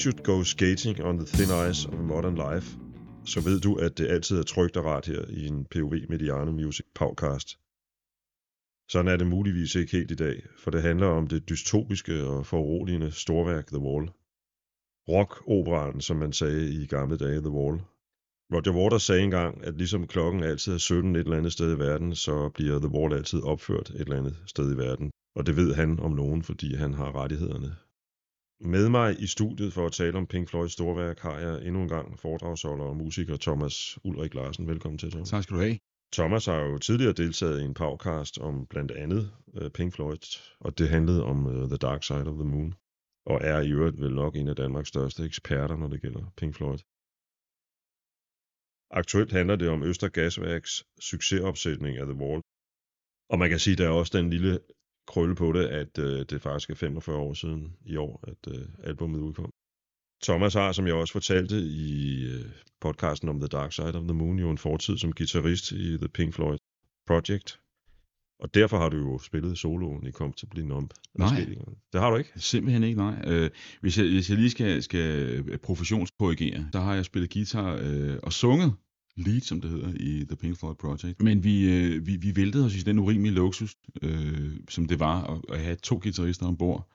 Should go skating on the thin ice of modern life, så ved du, at det altid er trygt og rart her i en POV Mediano Music podcast. Sådan er det muligvis ikke helt i dag, for det handler om det dystopiske og foruroligende storværk The Wall. Rock-operaen, som man sagde i gamle dage, The Wall. Roger Waters sagde engang, at ligesom klokken altid er 17 et eller andet sted i verden, så bliver The Wall altid opført et eller andet sted i verden. Og det ved han om nogen, fordi han har rettighederne. Med mig i studiet for at tale om Pink Floyds storværk har jeg endnu en gang foredragsholder og musiker Thomas Ulrik Larsen. Velkommen til, Thomas. Tak skal du have. Thomas har jo tidligere deltaget i en podcast om blandt andet uh, Pink Floyd, og det handlede om uh, The Dark Side of the Moon, og er i øvrigt vel nok en af Danmarks største eksperter, når det gælder Pink Floyd. Aktuelt handler det om Øster Gasværks succesopsætning af The Wall, og man kan sige, at der er også den lille krølle på det, at øh, det faktisk er 45 år siden i år, at øh, albumet udkom. Thomas har, som jeg også fortalte i øh, podcasten om The Dark Side of the Moon, jo en fortid som guitarist i The Pink Floyd Project. Og derfor har du jo spillet soloen i Comfortably Numb. Nej. Det har du ikke? Simpelthen ikke, nej. Øh, hvis, jeg, hvis jeg lige skal, skal professionskorrigere, så har jeg spillet guitar øh, og sunget lead, som det hedder, i The Pink Floyd Project. Men vi, øh, vi, vi væltede os i den urimelige luksus, øh, som det var at, at have to guitarister ombord,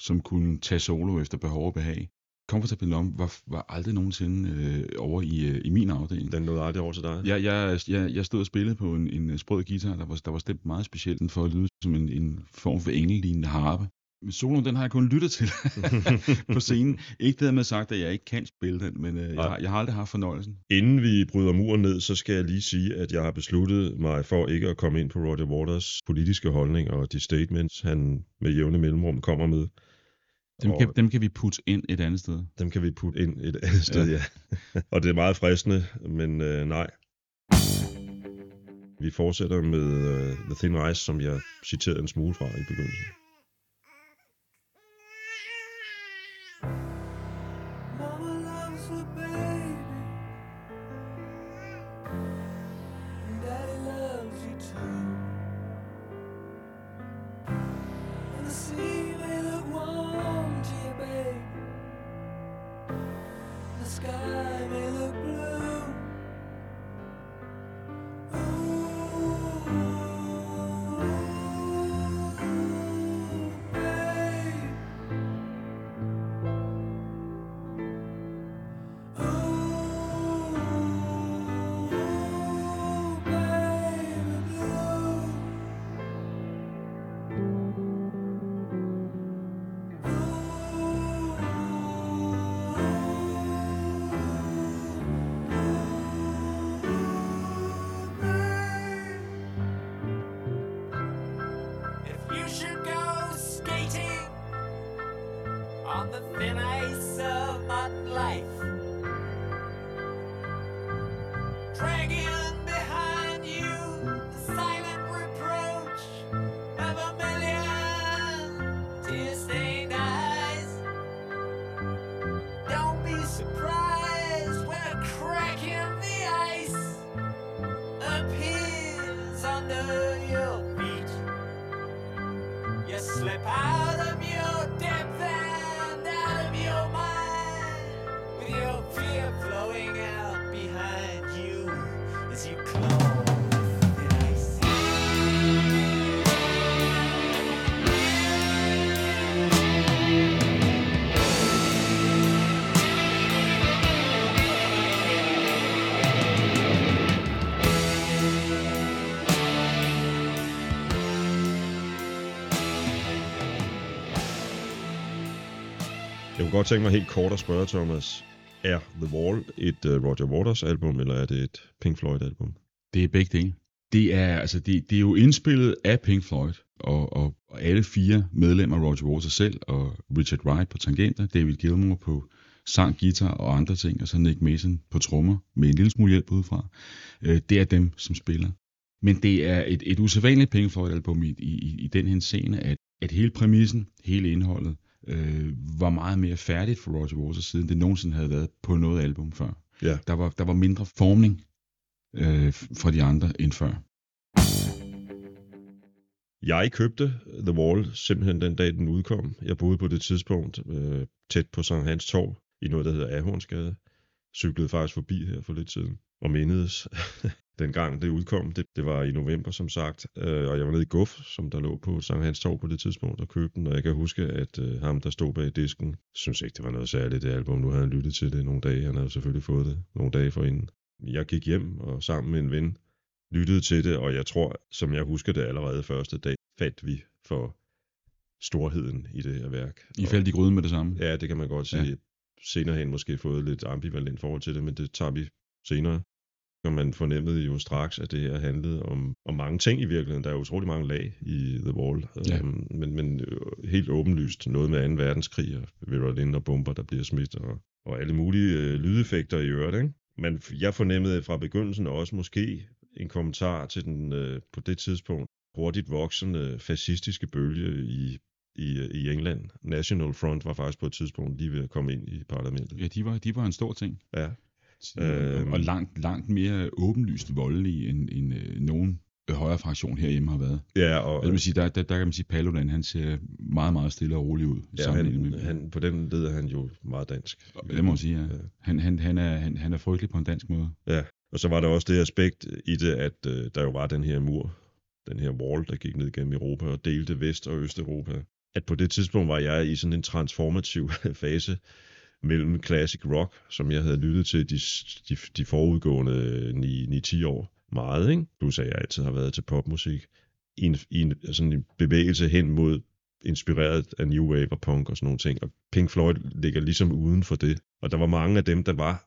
som kunne tage solo efter behov og behag. Comfortable Numb var, var aldrig nogensinde øh, over i, øh, i min afdeling. Den nåede aldrig over til dig? Jeg, jeg, jeg, jeg stod og spillede på en, en sprød guitar, der var, der var stemt meget specielt for at lyde som en, en form for engellignende harpe. Men soloen, den har jeg kun lyttet til på scenen. Ikke det med sagt, at jeg ikke kan spille den, men øh, jeg, har, jeg har aldrig haft fornøjelsen. Inden vi bryder muren ned, så skal jeg lige sige, at jeg har besluttet mig for ikke at komme ind på Roger Waters politiske holdning og de statements, han med jævne mellemrum kommer med. Dem kan, dem kan vi putte ind et andet sted. Dem kan vi putte ind et andet sted, ja. ja. og det er meget fristende, men øh, nej. Vi fortsætter med uh, The Thin Ice, som jeg citerede en smule fra i begyndelsen. Godt tænke mig helt kort at spørge, Thomas. Er The Wall et uh, Roger Waters album, eller er det et Pink Floyd album? Det er begge dele. Det er, altså, det, det er jo indspillet af Pink Floyd, og, og, og alle fire medlemmer, Roger Waters selv, og Richard Wright på tangenter, David Gilmour på sang, guitar og andre ting, og så Nick Mason på trommer, med en lille smule hjælp udefra. Øh, det er dem, som spiller. Men det er et, et usædvanligt Pink Floyd-album i, i, i den her scene, at, at hele præmissen, hele indholdet, øh, var meget mere færdigt for Roger Waters siden det nogensinde havde været på noget album før. Ja. Der, var, der var mindre formning øh, fra de andre end før. Jeg købte The Wall simpelthen den dag, den udkom. Jeg boede på det tidspunkt øh, tæt på Sankt Hans Torv i noget, der hedder Ahornsgade. Cyklede faktisk forbi her for lidt siden og mindedes dengang det udkom. Det, det var i november, som sagt, øh, og jeg var nede i Guf, som der lå på Sankt Hans Torv på det tidspunkt, og købte den, og jeg kan huske, at øh, ham, der stod bag disken, synes ikke, det var noget særligt, det album. Nu havde han lyttet til det nogle dage, han havde selvfølgelig fået det nogle dage forinden. Jeg gik hjem, og sammen med en ven lyttede til det, og jeg tror, som jeg husker det allerede første dag, fandt vi for storheden i det her værk. I faldt i gryden med det samme? Ja, det kan man godt sige. Ja. Senere hen måske fået lidt ambivalent forhold til det, men det tager vi senere. Og man fornemmede jo straks, at det her handlede om, om mange ting i virkeligheden. Der er utrolig mange lag i The Wall. Ja. Um, men, men øh, helt åbenlyst noget med 2. verdenskrig og violin og bomber, der bliver smidt, og, og alle mulige øh, lydeffekter i øvrigt. Ikke? Men jeg fornemmede fra begyndelsen også måske en kommentar til den øh, på det tidspunkt hurtigt voksende fascistiske bølge i, i, i England. National Front var faktisk på et tidspunkt lige ved at komme ind i parlamentet. Ja, de var, de var en stor ting. Ja. Øh, og langt, langt mere åbenlyst voldelige, end, end øh, nogen højre fraktion herhjemme har været. Ja, og... Altså, man sige, der, der, der kan man sige, at Paludan, han ser meget, meget stille og rolig ud. Ja, han, med, han, på den led er han jo meget dansk. Det må man sige, ja. ja. Han, han, han, er, han, han er frygtelig på en dansk måde. Ja, og så var der også det aspekt i det, at øh, der jo var den her mur, den her wall, der gik ned gennem Europa og delte Vest- og Østeuropa. At på det tidspunkt var jeg i sådan en transformativ fase mellem classic rock, som jeg havde lyttet til de, de, de forudgående 9-10 år meget, ikke? plus at jeg altid har været til popmusik, i en, i en, altså sådan en bevægelse hen mod inspireret af New Wave og punk og sådan nogle ting. Og Pink Floyd ligger ligesom uden for det. Og der var mange af dem, der var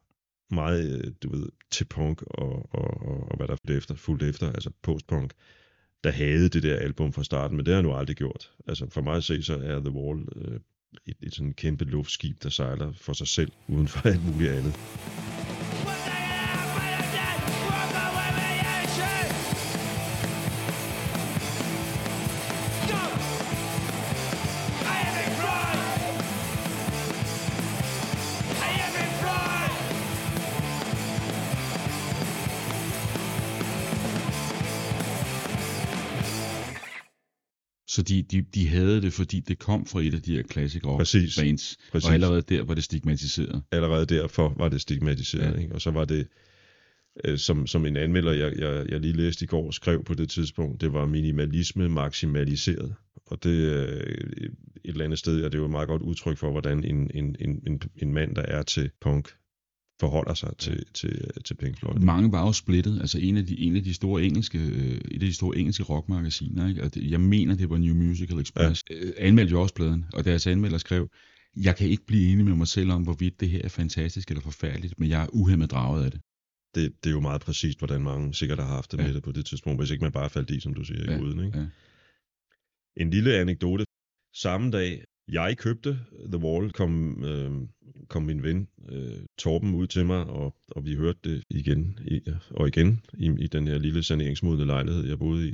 meget, øh, du ved, til punk og, og, og, og hvad der fulgte efter, fulgte efter, altså postpunk, der havde det der album fra starten, men det har jeg nu aldrig gjort. Altså for mig at se, så er The Wall øh, et, et sådan kæmpe luftskib, der sejler for sig selv, uden for alt muligt andet. Så de, de, de havde det, fordi det kom fra et af de her rock Præcis. bands. Præcis. Og allerede der var det stigmatiseret. Allerede derfor var det stigmatiseret. Ja. Ikke? Og så var det, øh, som, som en anmelder, jeg, jeg, jeg lige læste i går, skrev på det tidspunkt, det var minimalisme maksimaliseret. Og det øh, et eller andet sted er det jo et meget godt udtryk for, hvordan en, en, en, en mand, der er til punk, forholder sig til, til, til Pink Floyd. Mange var jo splittet. Altså en af de, en af de store engelske, øh, et af de store engelske rockmagasiner, ikke? Og det, jeg mener, det var New Musical Express, ja. øh, anmeldte jo også pladen, og deres anmelder skrev, jeg kan ikke blive enig med mig selv om, hvorvidt det her er fantastisk eller forfærdeligt, men jeg er uhemmet draget af det. Det, det er jo meget præcist, hvordan mange sikkert har haft det ja. med det på det tidspunkt, hvis ikke man bare faldt i, som du siger, ja. i uden. Ikke? Ja. En lille anekdote. Samme dag, jeg købte The Wall, kom, øh, kom min ven øh, Torben ud til mig, og, og vi hørte det igen i, og igen i, i den her lille saneringsmodne lejlighed, jeg boede i.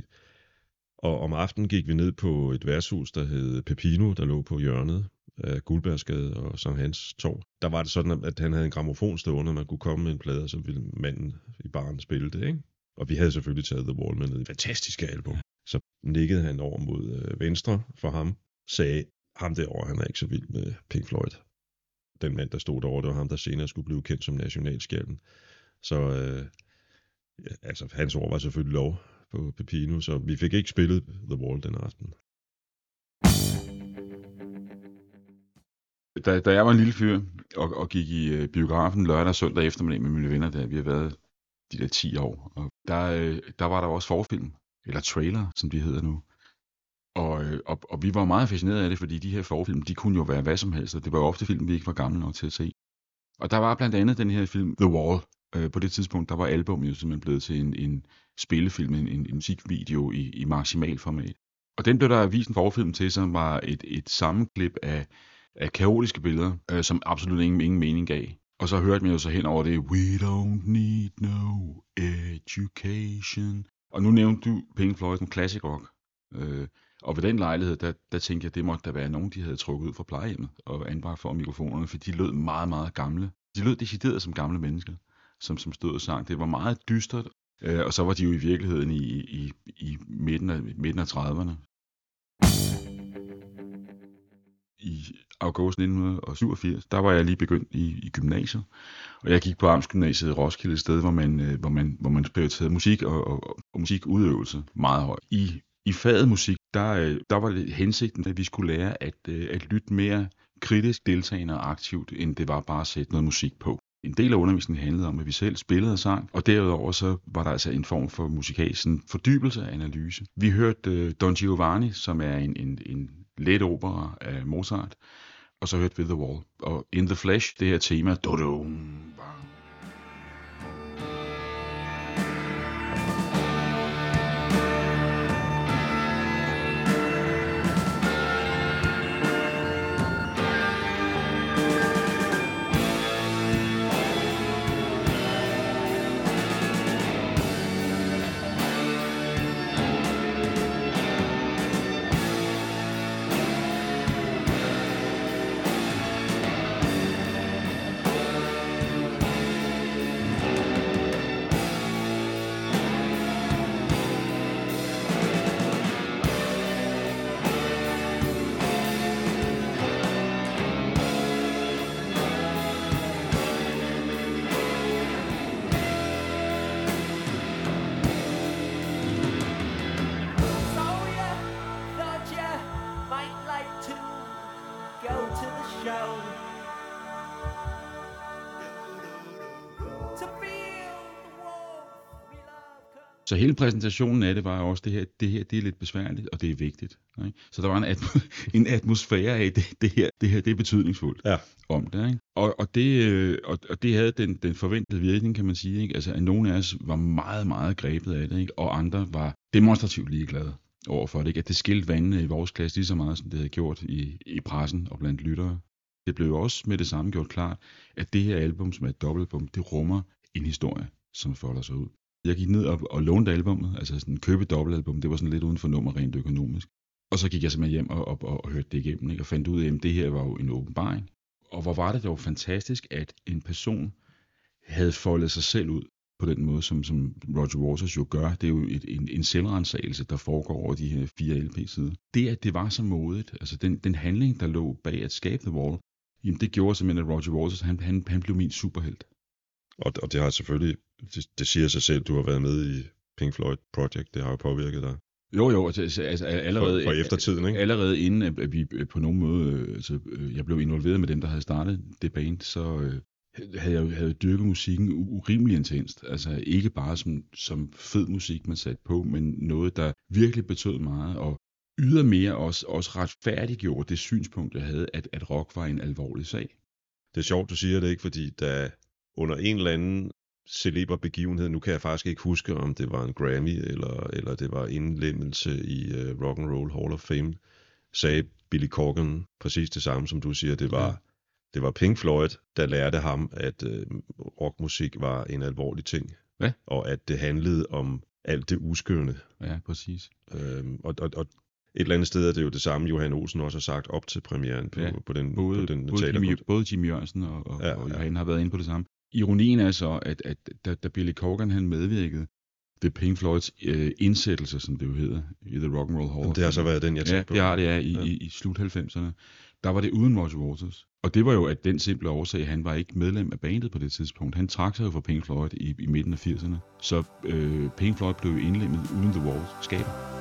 Og om aftenen gik vi ned på et værtshus, der hed Pepino, der lå på hjørnet af Guldbergsgade og Sankt Hans Torv. Der var det sådan, at han havde en gramofon stående, og man kunne komme med en plade, og så ville manden i baren spille det. Ikke? Og vi havde selvfølgelig taget The Wall med ned. Fantastiske album. Så nikkede han over mod øh, venstre for ham, sagde, ham derovre, han er ikke så vild med Pink Floyd. Den mand, der stod derovre, det var ham, der senere skulle blive kendt som nationalskjalden. Så øh, ja, altså, hans ord var selvfølgelig lov på Pepino, så vi fik ikke spillet The Wall den aften. Da, da jeg var en lille fyr og, og gik i øh, biografen lørdag og søndag eftermiddag med mine venner, der vi har været de der 10 år, og der, øh, der var der også forfilm, eller trailer, som de hedder nu. Og, øh, og, og vi var meget fascineret af det, fordi de her forfilm, de kunne jo være hvad som helst, og det var jo ofte film, vi ikke var gamle nok til at se. Og der var blandt andet den her film, The Wall. Øh, på det tidspunkt, der var album jo simpelthen blevet til en, en spillefilm, en, en, en musikvideo i, i maksimal format. Og den blev der vist en forfilm til, som var et, et sammenklip af, af kaotiske billeder, øh, som absolut ingen, ingen mening gav. Og så hørte man jo så hen over det, We don't need no education. Og nu nævnte du Pink Floyd som classic rock. Øh, og ved den lejlighed, der, der tænkte jeg, at det måtte der være nogen, de havde trukket ud fra plejehjemmet og anbragt for mikrofonerne, for de lød meget, meget gamle. De lød decideret som gamle mennesker, som, som stod og sang. Det var meget dystert, øh, og så var de jo i virkeligheden i, i, i midten, af, midten af 30'erne. I august 1987, der var jeg lige begyndt i, i gymnasiet, og jeg gik på Amtsgymnasiet i Roskilde, et sted, hvor man, øh, hvor man, hvor man prioriterede musik og, og, og musikudøvelse meget højt. I i faget musik, der, øh, der var det hensigten, at vi skulle lære at, øh, at lytte mere kritisk deltagende og aktivt, end det var bare at sætte noget musik på. En del af undervisningen handlede om, at vi selv spillede og sang, og derudover så var der altså en form for musikalsk fordybelse af analyse. Vi hørte uh, Don Giovanni, som er en, en, en let opera af Mozart, og så hørte vi The Wall. Og In the Flesh, det her tema, dudum, bang, hele præsentationen af det var også det her, det her det er lidt besværligt, og det er vigtigt. Ikke? Så der var en, atmo- en atmosfære af, det, det, her, det her det er betydningsfuldt Ja. om det. Ikke? Og, og, det øh, og, og det havde den, den forventede virkning, kan man sige. Ikke? Altså, at nogle af os var meget, meget grebet af det, ikke? og andre var demonstrativt ligeglade overfor det. Ikke? At det skilte vandene i vores klasse lige så meget, som det havde gjort i, i pressen og blandt lyttere. Det blev også med det samme gjort klart, at det her album, som er et dobbeltalbum, det rummer en historie, som folder sig ud. Jeg gik ned og, og lånte albummet, altså sådan købe dobbeltalbum, det var sådan lidt uden for nummer rent økonomisk. Og så gik jeg simpelthen hjem og, og, og, og hørte det igennem, ikke? og fandt ud af, at det her var jo en åbenbaring. Og hvor var det dog fantastisk, at en person havde foldet sig selv ud på den måde, som, som Roger Waters jo gør. Det er jo et, en, en selvrensagelse, der foregår over de her fire LP-sider. Det, at det var så modigt, altså den, den handling, der lå bag at skabe The Wall, jamen det gjorde simpelthen, at Roger Waters, han, han, han blev min superhelt. Og, og det har selvfølgelig, det, det siger sig selv, du har været med i Pink Floyd Project, det har jo påvirket dig. Jo, jo, altså, altså allerede, For- for eftertiden, ikke? allerede inden at, at vi øh, på nogen måde, øh, altså, øh, jeg blev involveret med dem, der havde startet det band, så øh, havde jeg havde dyrket musikken urimelig intenst. Altså ikke bare som, som fed musik, man satte på, men noget, der virkelig betød meget, og ydermere også, også retfærdiggjorde det synspunkt, jeg havde, at, at rock var en alvorlig sag. Det er sjovt, du siger det ikke, fordi da under en eller anden celeber begivenhed, nu kan jeg faktisk ikke huske, om det var en Grammy, eller, eller det var indlemmelse i uh, Rock and Roll Hall of Fame, sagde Billy Corgan præcis det samme, som du siger. Det var, Ja. ja. det var Pink Floyd, der lærte ham, at uh, rockmusik var en alvorlig ting, Ja. og at det handlede om alt det uskønne. Ja, præcis. Øhm, og, og, og et eller andet sted er det jo det samme, Johan Olsen også har sagt op til premieren på, Ja, på den, Både, på den både, Jimmy, både Jimmy Jørgensen og, og, Ja, ja, og ja. Johan har været inde på det samme. Ironien er så, at, at da, da Billy Corgan han medvirkede ved Pink Floyds øh, indsættelse, som det jo hedder, i The Rock and Roll Hall. Jamen, det har så været den, jeg Ja, tænkte på. det har det, ja, i, Ja. ja. i, i slut 90'erne. Der var det uden Roger Waters. Og det var jo at den simple årsag, han var ikke medlem af bandet på det tidspunkt. Han trak sig jo fra Pink Floyd i, i midten af 80'erne. Så øh, Pink Floyd blev indlemmet uden The Walls skaber.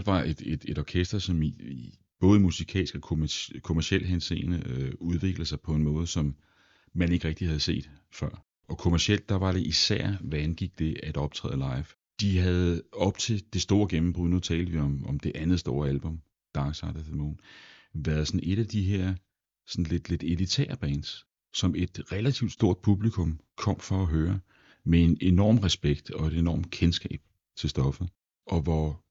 Folk var et, et, et orkester, som i, i både musikalsk og kommersiel henseende øh, udviklede sig på en måde, som man ikke rigtig havde set før. Og kommercielt, der var det især, hvad angik det at optræde live. De havde op til det store gennembrud, nu talte vi om, om det andet store album, Dark Side of the Moon, været sådan et af de her sådan lidt, lidt elitære bands, som et relativt stort publikum kom for at høre, med en enorm respekt og et enormt kendskab til stoffet. Og hvor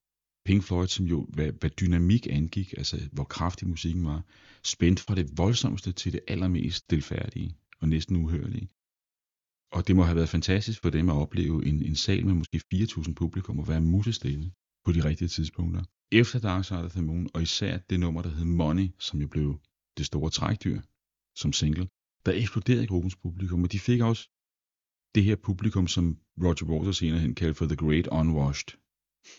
Pink Floyd, som jo, hvad, hvad dynamik angik, altså hvor kraftig musikken var, spændt fra det voldsomste til det allermest stilfærdige og næsten uhørlige. Og det må have været fantastisk for dem at opleve en, en sal med måske 4.000 publikum og være musestille på de rigtige tidspunkter. Efter Dark Side of the Moon, og især det nummer, der hed Money, som jo blev det store trækdyr som single, der eksploderede gruppens publikum, og de fik også det her publikum, som Roger Waters senere hen kaldte for The Great Unwashed,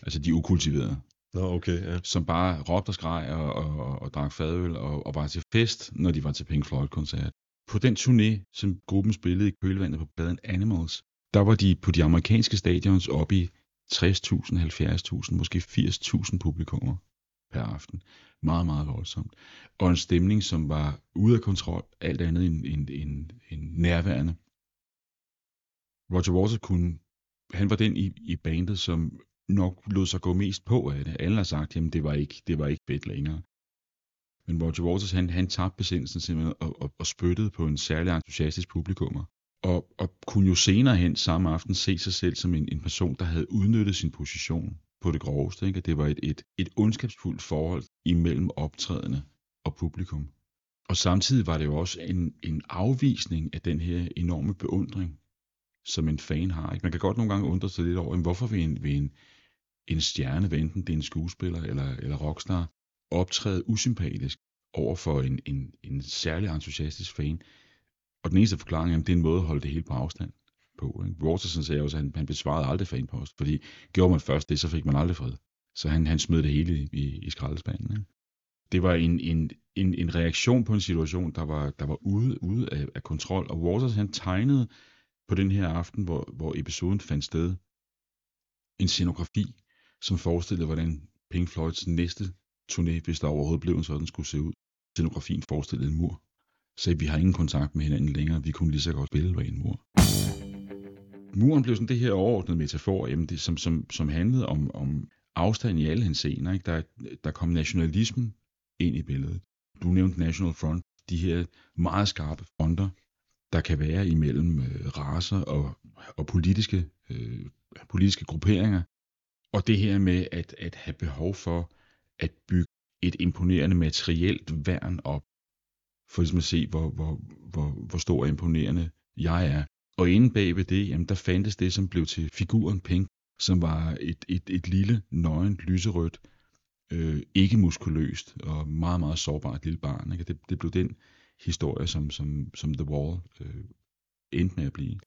altså de ukultiverede, Nå, okay, ja. som bare råbte og skreg og, og, og, og drak fadøl og, og var til fest, når de var til Pink Floyd-koncert. På den turné, som gruppen spillede i kølvandet på pladen Animals, der var de på de amerikanske stadions oppe i 60.000, 70.000, måske 80.000 publikummer per aften. Meget, meget voldsomt. Og en stemning, som var ude af kontrol, alt andet end, end, end, end nærværende. Roger Waters kunne, han var den i, i bandet, som nok lod sig gå mest på af det. Alle har sagt, at det var ikke, det var ikke fedt længere. Men Roger Waters, han, han tabte besindelsen simpelthen og, og, og spyttede på en særlig entusiastisk publikummer. Og, og kunne jo senere hen samme aften se sig selv som en, en person, der havde udnyttet sin position på det groveste. Ikke? At det var et, et, et ondskabsfuldt forhold imellem optrædende og publikum. Og samtidig var det jo også en, en afvisning af den her enorme beundring, som en fan har. Ikke? Man kan godt nogle gange undre sig lidt over, jamen, hvorfor vil en, vil en, en stjerne, hvad enten det er en skuespiller eller, eller rockstar, optræde usympatisk over for en, en, en særlig entusiastisk fan. Og den eneste forklaring er, at det er en måde at holde det hele på afstand på. Ikke? Waterson sagde også, at han, han besvarede aldrig fanpost, fordi gjorde man først det, så fik man aldrig fred. Så han, han smed det hele i, i skraldespanden. Ikke? Det var en, en, en, en reaktion på en situation, der var, der var ude, ude af, af kontrol, og Waters han tegnede på den her aften, hvor, hvor episoden fandt sted, en scenografi, som forestillede, hvordan Pink Floyds næste turné, hvis der overhovedet blev en sådan, skulle se ud. Scenografien forestillede en mur. Så vi har ingen kontakt med hinanden længere, vi kunne lige så godt spille bag en mur. Muren blev sådan det her overordnede metafor, jamen det, som, som, som handlede om, om afstand i alle henseender. Ikke? Der, der kom nationalismen ind i billedet. Du nævnte National Front, de her meget skarpe fronter, der kan være imellem øh, raser og, og politiske, øh, politiske grupperinger. Og det her med at, at have behov for at bygge et imponerende materielt værn op, for ligesom at se, hvor, hvor, hvor, hvor stor og imponerende jeg er. Og inde bag ved det, jamen, der fandtes det, som blev til figuren Pink, som var et, et, et lille, nøgent, lyserødt, øh, ikke muskuløst og meget, meget sårbart lille barn. Ikke? Det, det blev den historie, som, som, som The Wall øh, endte med at blive.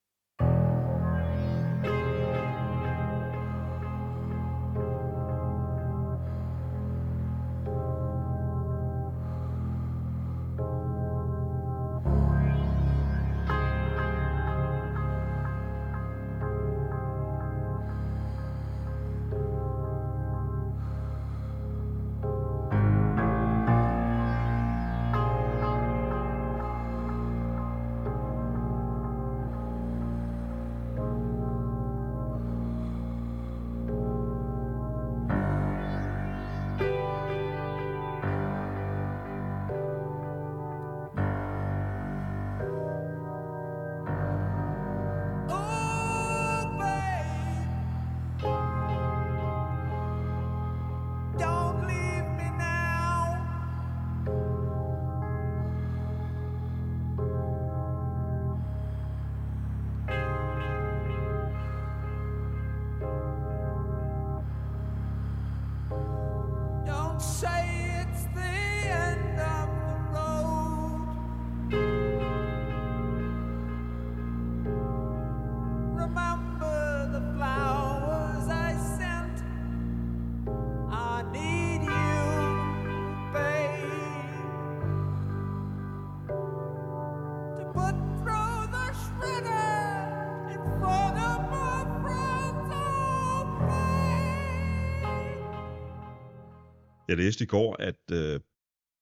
Jeg læste i går, at øh,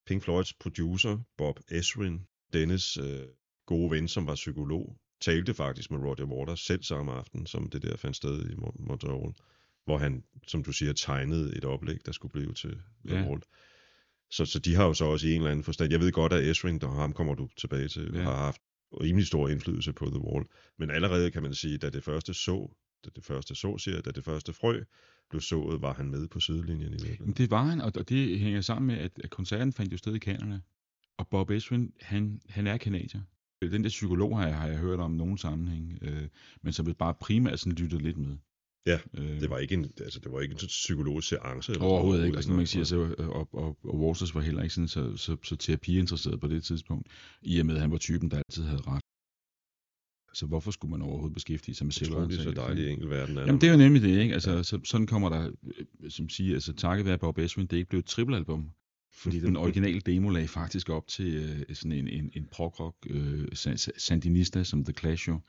Pink Floyds producer, Bob Ezrin, Dennis øh, gode ven, som var psykolog, talte faktisk med Roger Waters selv samme aften, som det der fandt sted i Mo- Montreal, hvor han, som du siger, tegnede et oplæg, der skulle blive til The Ja. Wall. Så, så de har jo så også i en eller anden forstand, jeg ved godt, at Ezrin, der ham kommer du tilbage til, Ja. har haft rimelig stor indflydelse på The Wall. Men allerede kan man sige, da det første så, da det første så, siger da det første frø blev sået, var han med på sidelinjen i virkeligheden. det var han, og og det hænger sammen med, at, koncerten fandt jo sted i Canada. Og Bob Ezrin, han, han er kanadier. Den der psykolog har jeg, har jeg hørt om nogen sammenhæng, øh, men som bare primært sådan lyttet lidt med. Ja, Øh, Det var ikke en, altså, det var ikke en sådan psykologisk seance. Eller Overhovedet ikke. Altså, når man siger, så, og, og, og Waters var heller ikke sådan, så, så, så terapiinteresseret på det tidspunkt, i og med, at han var typen, der altid havde ret. Så hvorfor skulle man overhovedet beskæftige sig med Utroligt så selvoptagelse, dejlig ikke? enkel verden er. Jamen det er jo nemlig det, ikke? Altså, så, sådan kommer der, øh, som siger, altså takket være Bob Ezrin, det er ikke blevet et trippelalbum. Fordi den originale demo lagde faktisk op til øh, sådan en, en, en prog-rock øh, san- sandinista, som The Clash jo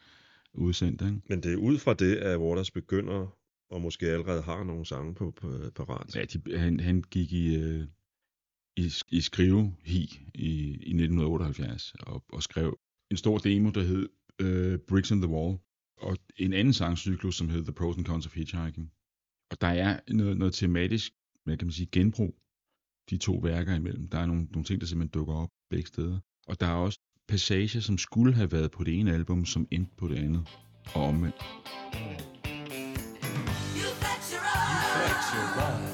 udsendte, ikke? Men det er ud fra det, at Waters begynder, og måske allerede har nogle sange på, på parat. Ja, de, han, han gik i, øh, i, i skrivehi i, i 1978 og, og skrev en stor demo, der hed øh, Bricks in the Wall, og en anden sangcyklus, som hed The Pros and Cons of Hitchhiking. Og der er noget, noget tematisk, hvad kan man sige, genbrug, de to værker imellem. Der er nogle, nogle ting, der simpelthen dukker op begge steder. Og der er også passager, som skulle have været på det ene album, som endte på det andet. Og omvendt. You flex your arm.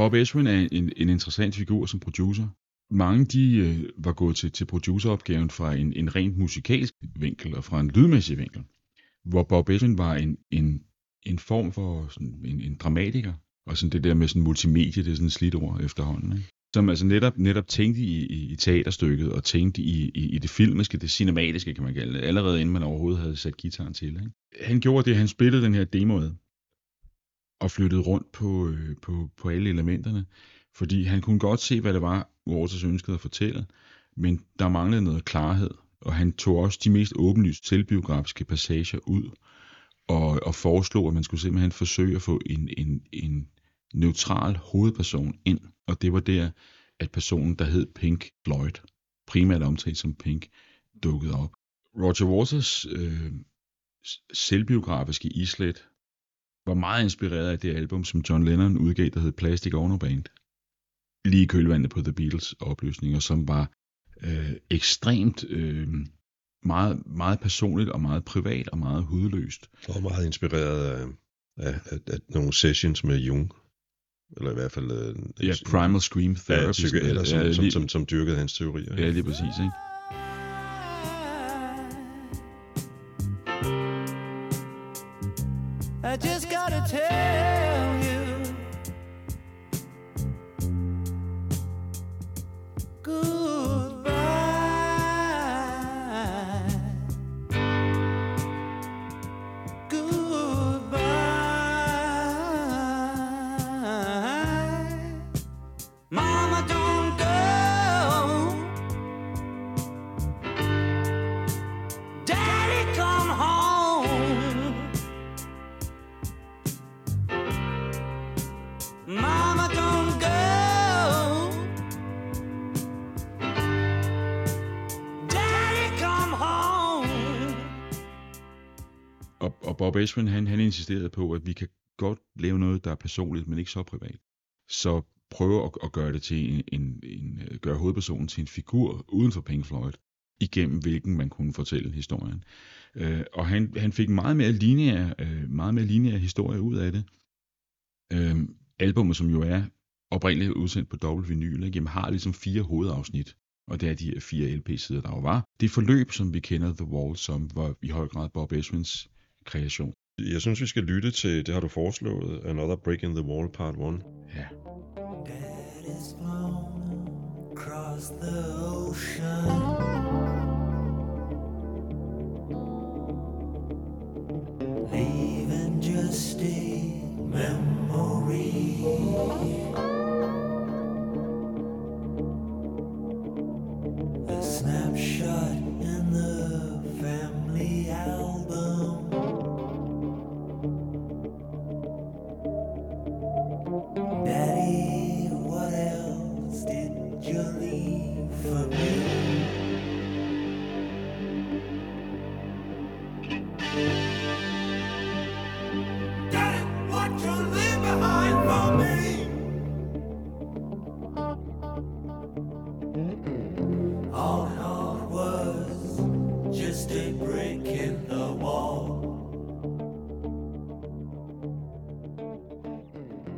Bob Ezrin er en, en interessant figur som producer. Mange de øh, var gået til, til produceropgaven fra en, en rent musikalsk vinkel og fra en lydmæssig vinkel. Hvor Bob Ezrin var en, en, en form for sådan, en, en dramatiker. Og sådan det der med sådan multimedie, det er sådan et slidt ord efterhånden. Ikke? Som altså netop, netop tænkte i, i, i teaterstykket og tænkte i, i, i det filmiske, det cinematiske kan man kalde det, allerede inden man overhovedet havde sat gitaren til. Ikke? Han gjorde det, han spillede den her demoet og flyttede rundt på, øh, på, på alle elementerne, fordi han kunne godt se, hvad det var, Waters ønskede at fortælle, men der manglede noget klarhed, og han tog også de mest åbenlyst selvbiografiske passager ud, og, og foreslog, at man skulle simpelthen forsøge at få en, en, en neutral hovedperson ind, og det var der, at personen, der hed Pink Floyd, primært omtalt som Pink, dukkede op. Roger Waters øh, selvbiografiske islet var meget inspireret af det album, som John Lennon udgav, der hed Plastic Ono Band. Lige kølvandet på The Beatles opløsninger, som var øh, ekstremt øh, meget, meget personligt og meget privat og meget hudløst. Og meget inspireret af, af, af, af nogle sessions med Jung. Eller i hvert fald... Øh, Ja, Primal Scream ja, Therapy. psykiater, som, ja, som, lige, som, som dyrkede hans teorier. ja, lige præcis, ikke? Tell home. Han, han insisterede på, at vi kan godt lave noget, der er personligt, men ikke så privat. Så prøve at, at gøre det til en, en, en, øh, gøre hovedpersonen til en figur uden for Pink Floyd, igennem hvilken man kunne fortælle historien. Øh, og han, han fik meget mere lineær, øh, meget mere lineær historie ud af det. Øh, albumet, som jo er oprindeligt udsendt på dobbelt vinyl, ikke, jamen, har ligesom fire hovedafsnit, og det er de fire LP-sider, der jo var. Det forløb, som vi kender The Wall som, var i høj grad Bob Ezrins kreation. Jeg synes, vi skal lytte til, det har du foreslået, Another Break in the Wall Part 1. Ja. Dad is flown across the ocean.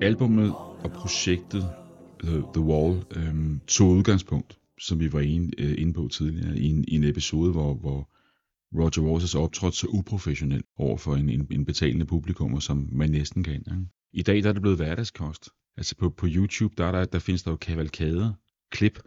Albummet og projektet The, The Wall øhm, tog udgangspunkt, som vi var inde, øh, inde på tidligere, i en, i en episode, hvor, hvor Roger Waters optrådte så uprofessionelt over for en, en, en betalende publikum, som man næsten kan. Ikke? I dag der er det blevet hverdagskost. Altså på, på YouTube, der, der, der findes der jo kavalkader, klip,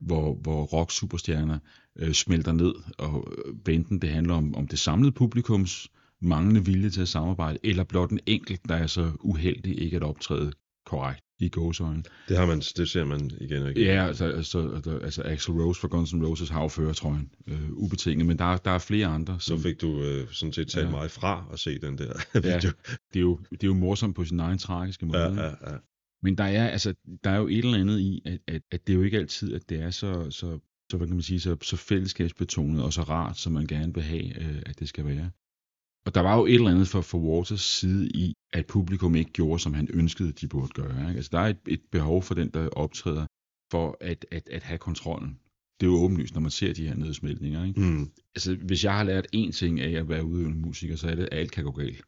hvor, hvor rock-superstjerner øh, smelter ned, og øh, enten det handler om, om det samlede publikums manglende vilje til at samarbejde, eller blot en enkelt, der er så uheldig ikke at optræde korrekt i gåsøjne. Det, har man, det ser man igen og igen. Ja, altså, altså, altså, altså Axl Rose fra Guns N' Roses har jo førertrøjen, øh, ubetinget, men der, er- der er flere andre. Så Som, fik du øh, sådan set talt Ja. mig fra at se den der ja, video. det, er jo, det er jo morsomt på sin egen tragiske måde. Ja, ja, ja. Men der er, altså, der er jo et eller andet i, at, at, at det er jo ikke altid, at det er så, så, så, hvad kan man sige, så, så fællesskabsbetonet og så rart, som man gerne vil have, øh, at det skal være. Og der var jo et eller andet for, for Waters side i, at publikum ikke gjorde, som han ønskede, de burde gøre. Ikke? Altså, der er et, et behov for den, der optræder, for at, at, at have kontrollen. Det er jo åbenlyst, når man ser de her nedsmeltninger. Ikke? Mm. altså, hvis jeg har lært én ting af at være udøvende musiker, så er det, at alt kan gå galt.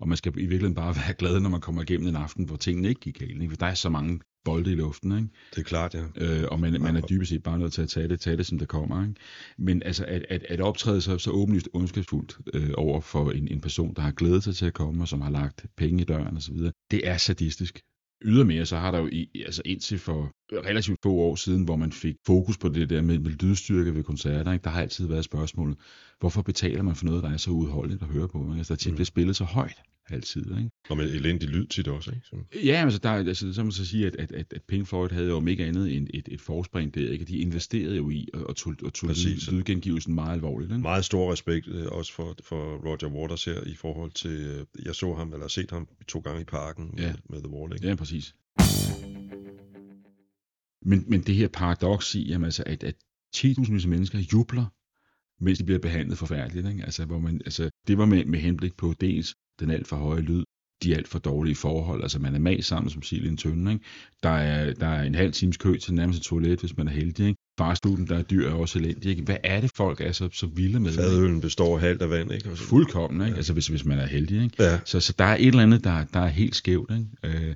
Og man skal i virkeligheden bare være glad, når man kommer igennem en aften, hvor tingene ikke gik galt. Ikke? For der er så mange bolde i luften, ikke? Det er klart, ja. Øh, og man, man er dybest set bare nødt til at tage det, tage det som det kommer. Ikke? Men altså, at, at, at optræde så, så åbenlyst ondskabsfuldt øh, over for en, en person, der har glædet sig til at komme, og som har lagt penge i døren osv., det er sadistisk. Ydermere så har der jo i, altså indtil for relativt få år siden, hvor man fik fokus på det der med, med lydstyrke ved koncerter, ikke? der har altid været spørgsmålet, hvorfor betaler man for noget, der er så udholdeligt at høre på? Ikke? Altså, der tit Mm. spillet så højt altid. Ikke? Og med elendig lyd tit også, ikke? Så, Ja, altså, der, er- altså, så må man så sige, at, at, at, at Pink Floyd havde jo om ikke andet end et, et forspring der, ikke? De investerede jo i og, og tog, og tog lyd, lydgengivelsen meget alvorligt. Ikke? meget stor respekt øh, også for, for Roger Waters her i forhold til, øh, jeg så ham, eller set ham to gange i parken Ja. med, med The Wall, ikke? Ja, præcis. Men, men det her paradoks i, jamen, altså, at, at 10.000 mennesker jubler, mens de bliver behandlet forfærdeligt. Ikke? Altså, hvor man, altså, det var med, med henblik på dels den alt for høje lyd, de alt for dårlige forhold. Altså man er mag sammen som sild i en tønde. Ikke? Der, er, der er en halv times kø til nærmeste toilet, hvis man er heldig. Ikke? Fastfooden, der er dyr, er også elendig. Ikke? Hvad er det, folk er så, så vilde med? Fadølen består halvt af vand, ikke? Og så- Fuldkommen, ikke? Altså hvis, hvis man er heldig. Ikke? Ja, Så, så der er et eller andet, der, der er helt skævt. Ikke? Øh,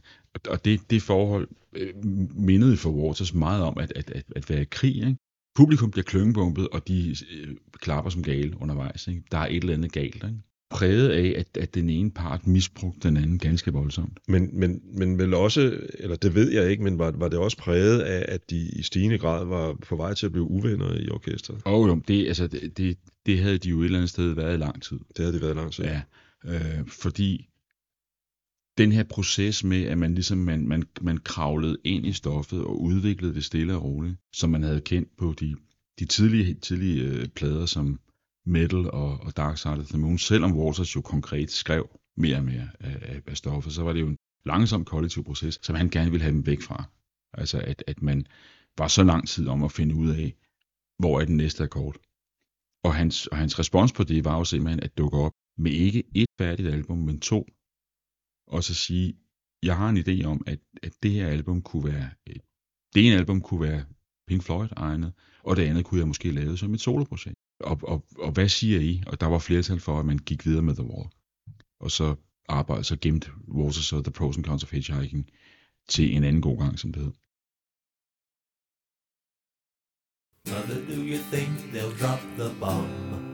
og- det, det forhold øh, mindede for Waters meget om at, at, at, at være i krig. Ikke? Publikum bliver kløngebombet, og de øh, klapper som gale undervejs. Ikke? Der er et eller andet galt. Ikke? Præget af, at, at den ene part misbrugte den anden ganske voldsomt. men, men, men vel også, eller det ved jeg ikke, men var, var det også præget af, at de i stigende grad var på vej til at blive uvenner i orkestret? Og jo, det, altså, det, det, det havde de jo et eller andet sted været i lang tid. Det havde det været lang tid. Ja, øh, fordi den her proces med, at man ligesom man, man, man kravlede ind i stoffet og udviklede det stille og roligt, som man havde kendt på de, de tidlige, tidlige øh, plader som Metal og, og Dark Side of the Moon, selvom Waters jo konkret skrev mere og mere af, af, af stoffet, så var det jo en langsom kollektiv proces, som han gerne ville have dem væk fra. Altså at, at man var så lang tid om at finde ud af, hvor er den næste akkord. Og hans, og hans respons på det var jo simpelthen at dukke op med ikke et færdigt album, men to og så sige, jeg har en idé om, at, at det her album kunne være, et, det ene album kunne være Pink Floyd egnet, og det andet kunne jeg måske lave som et soloprojekt. Og, og, og hvad siger I? Og der var flertal for, at man gik videre med The Wall. Og så arbejdede, så gemte Waters så The Pros and Cons of Hitchhiking til en anden god gang, som det hed. Mother, do you think they'll drop the bomb?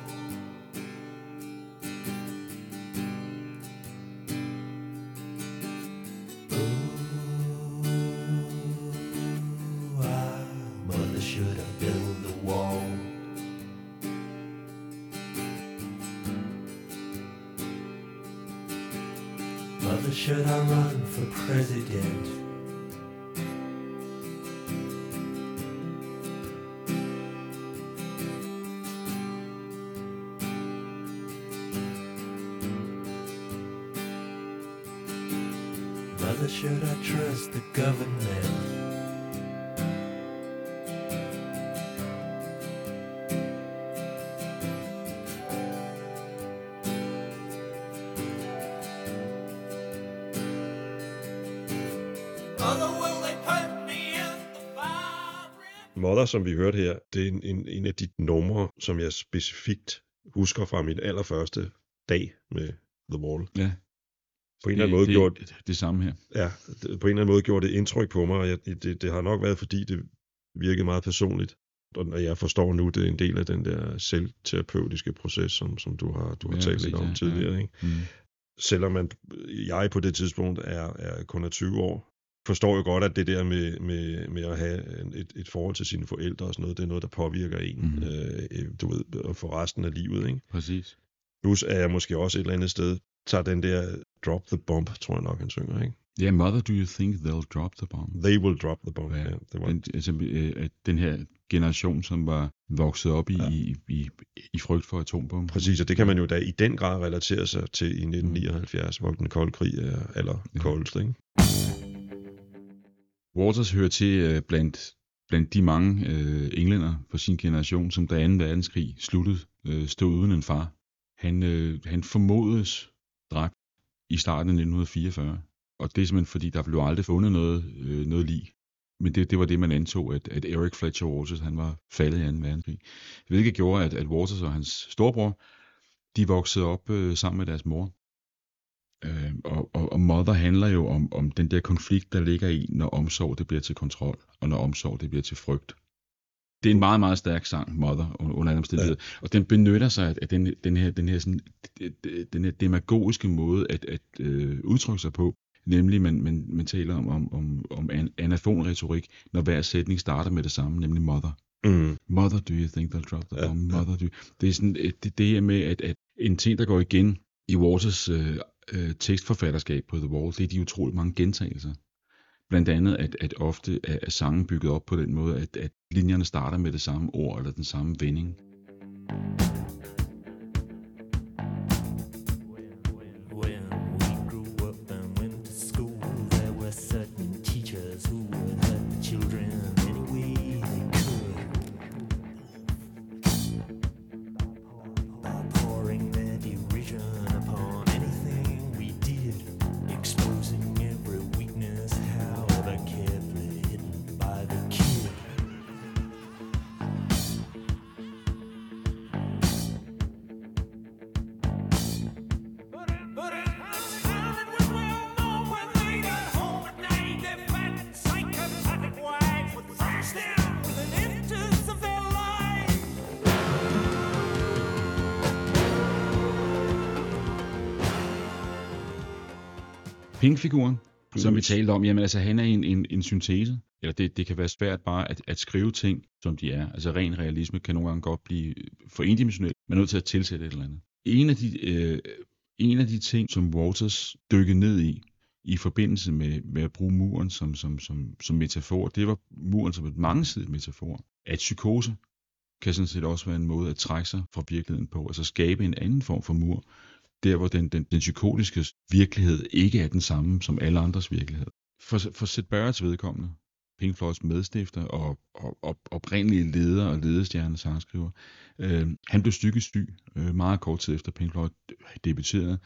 Mother, should I run for president? Mother, som vi hørte her, det er en, en, en af de numre, som jeg specifikt husker fra min allerførste dag med The Wall. Ja, På en eller anden måde det, gjorde, det, det samme her. ja, det, på en eller anden måde gjorde det indtryk på mig, og jeg, det, det har nok været, fordi det virkede meget personligt. Og jeg forstår nu, det er en del af den der selvterapeutiske proces, som, som du har, du har Ja, talt lidt præcis, om ja, tidligere. ja. Ikke? Mm. selvom man, jeg på det tidspunkt er, er kun er 20 år, forstår jo godt, at det der med, med, med at have et, et forhold til sine forældre og sådan noget, det er noget, der påvirker en, mm. øh, du ved, for resten af livet. Ikke? Præcis. Plus er jeg måske også et eller andet sted, tager den der drop the bomb, tror jeg nok, han synger, ikke? Ja, yeah, Mother, do you think they'll drop the bomb? They will drop the bomb. Ja, Ja, ja det var, Den, altså, øh, den her generation, som var vokset op i, Ja. ja. i, i, i frygt for atombomber. præcis, og det kan man jo da i den grad relatere sig til i 1979, hvor den kolde krig er allerkoldest, ikke? Waters hører til øh, blandt, blandt de mange øh, englænder på sin generation, som da 2. verdenskrig sluttede, øh, stod uden en far. Han, øh, han formodes dræbt i starten af 1944, og det er simpelthen fordi, der blev aldrig fundet noget, øh, noget lig. Men det, det var det, man antog, at, at Eric Fletcher Waters, han var faldet i 2. verdenskrig. Hvilket gjorde, at, at Waters og hans storebror, de voksede op øh, sammen med deres mor. Øh, og, og, og Mother handler jo om, om den der konflikt, der ligger i, når omsorg det bliver til kontrol, og når omsorg det bliver til frygt. Det er en meget, meget stærk sang, Mother, under alle omstændigheder. Ja. Og den benytter sig af den, den her, den her, sådan, den her demagogiske måde at, at øh, udtrykke sig på. Nemlig, man, man, man taler om, om, om, om an- anafonretorik, når hver sætning starter med det samme, nemlig Mother. Mm. Mother, do you think they'll drop the bomb? ja. Mother, do you... Det er sådan, øh, det, det er med, at, at en ting, der går igen i Waters øh, øh, tekstforfatterskab på The Wall, det er de utrolig mange gentagelser. Blandt andet, at, at ofte er, er sangen bygget op på den måde, at, at linjerne starter med det samme ord eller den samme vending. When Pink-figuren, som vi talte om, jamen altså han er en, en, en syntese. Eller det, det kan være svært bare at, at skrive ting, som de er. Altså ren realisme kan nogle gange godt blive for endimensionel. Man er nødt til at tilsætte et eller andet. en af de, øh, en af de ting, som Waters dykkede ned i, i forbindelse med, med at bruge muren som, som, som, som metafor, det var muren som et mangesidigt metafor. At psykose kan sådan set også være en måde at trække sig fra virkeligheden på, altså skabe en anden form for mur, der hvor den, den, den psykotiske virkelighed ikke er den samme som alle andres virkelighed. For, for Sid Barretts vedkommende, Pink Floyds medstifter og, og, og oprindelige leder og ledestjerne sangskriver, øh, han blev psykisk syg øh, meget kort tid efter Pink Floyd debuterede,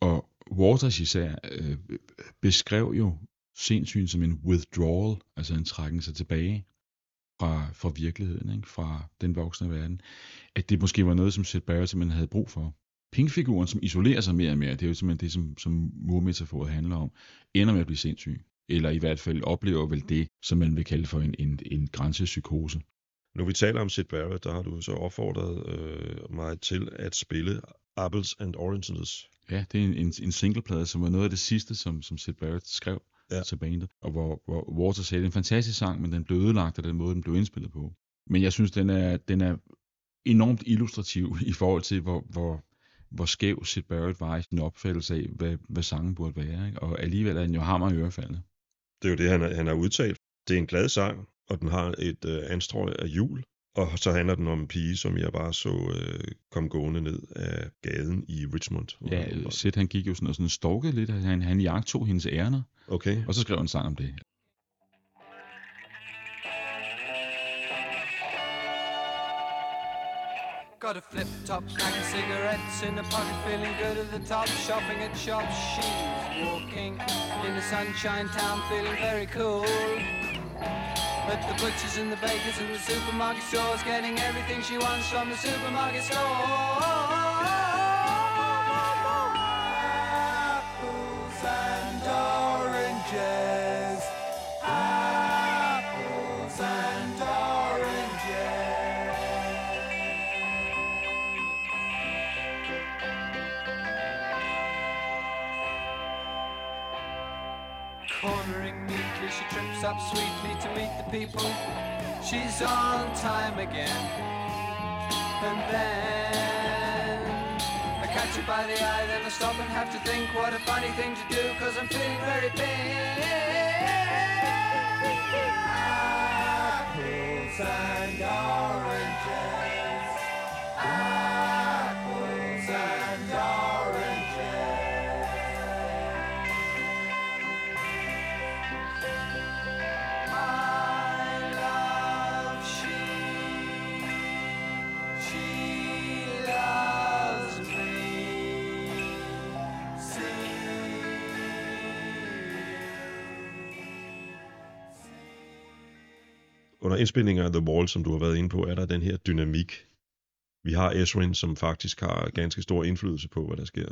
og Waters især øh, beskrev jo sindssygen som en withdrawal, altså en trækken sig tilbage fra, fra virkeligheden, ikke? fra den voksne verden, at det måske var noget, som Seth Barrett simpelthen havde brug for. Pink-figuren, som isolerer sig mere og mere, det er jo simpelthen det, som, som murmetaforet handler om, ender med at blive sindssyg. Eller i hvert fald oplever vel det, som man vil kalde for en, en, en grænsepsykose. Nu vi taler om Sid Barrett, der har du så opfordret øh, mig til at spille Apples and Oranges. Ja, det er en, en, en singleplade, som var noget af det sidste, som, som Sid Barrett skrev Ja. til bandet, og hvor, hvor Waters sagde, det er en fantastisk sang, men den blev ødelagt af den måde, den blev indspillet på. Men jeg synes, den er, den er enormt illustrativ i forhold til, hvor, hvor, hvor skæv Sid Barrett var i sin opfattelse af, hvad, hvad sangen burde være. Ikke? Og alligevel er den jo hammer i ørefaldet. Det er jo det, han, han har udtalt. Det er en glad sang, og den har et øh, anstrøg af jul. Og så handler den om en pige, som jeg bare så øh, kom gående ned af gaden i Richmond. Ja, var. Sid han gik jo sådan og sådan stalkede lidt, han, han jagtog hendes ærner, Okay. og så skrev han en sang om det. Got a flip top pack of cigarettes in a pocket, feeling good at the top. Shopping at shops, she's walking in the sunshine town, feeling very cool. But the butchers and the bakers and the supermarket stores, getting everything she wants from the supermarket store. Up sweetly to meet the people. She's on time again. And then I catch her by the eye, then I stop and have to think what a funny thing to do, cause I'm feeling very pink. Apples and oranges. Apples and oranges. Under indspilningen af The Wall, som du har været inde på, er der den her dynamik. Vi har Esrin, som faktisk har ganske stor indflydelse på, hvad der sker.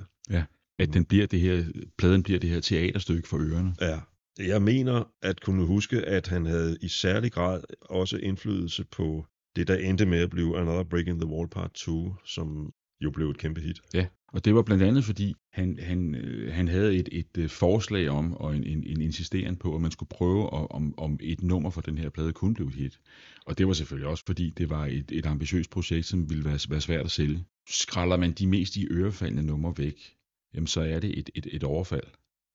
At den bliver det her, pladen bliver det her teaterstykke for ørerne. Ja. Jeg mener at kunne huske, at han havde i særlig grad også indflydelse på det, der endte med at blive Another Break in the Wall Part 2, som jo blev et kæmpe hit. Ja, og det var blandt andet fordi, han, han, øh, han havde et, et øh, forslag om, og en, en, en insisteren på, at man skulle prøve, at, om, om et nummer for den her plade kunne blive hit. Og det var selvfølgelig også fordi, det var et, et ambitiøst projekt, som ville være, være svært at sælge. Skralder man de mest i ørefaldende numre væk, jamen så er det et, et, et overfald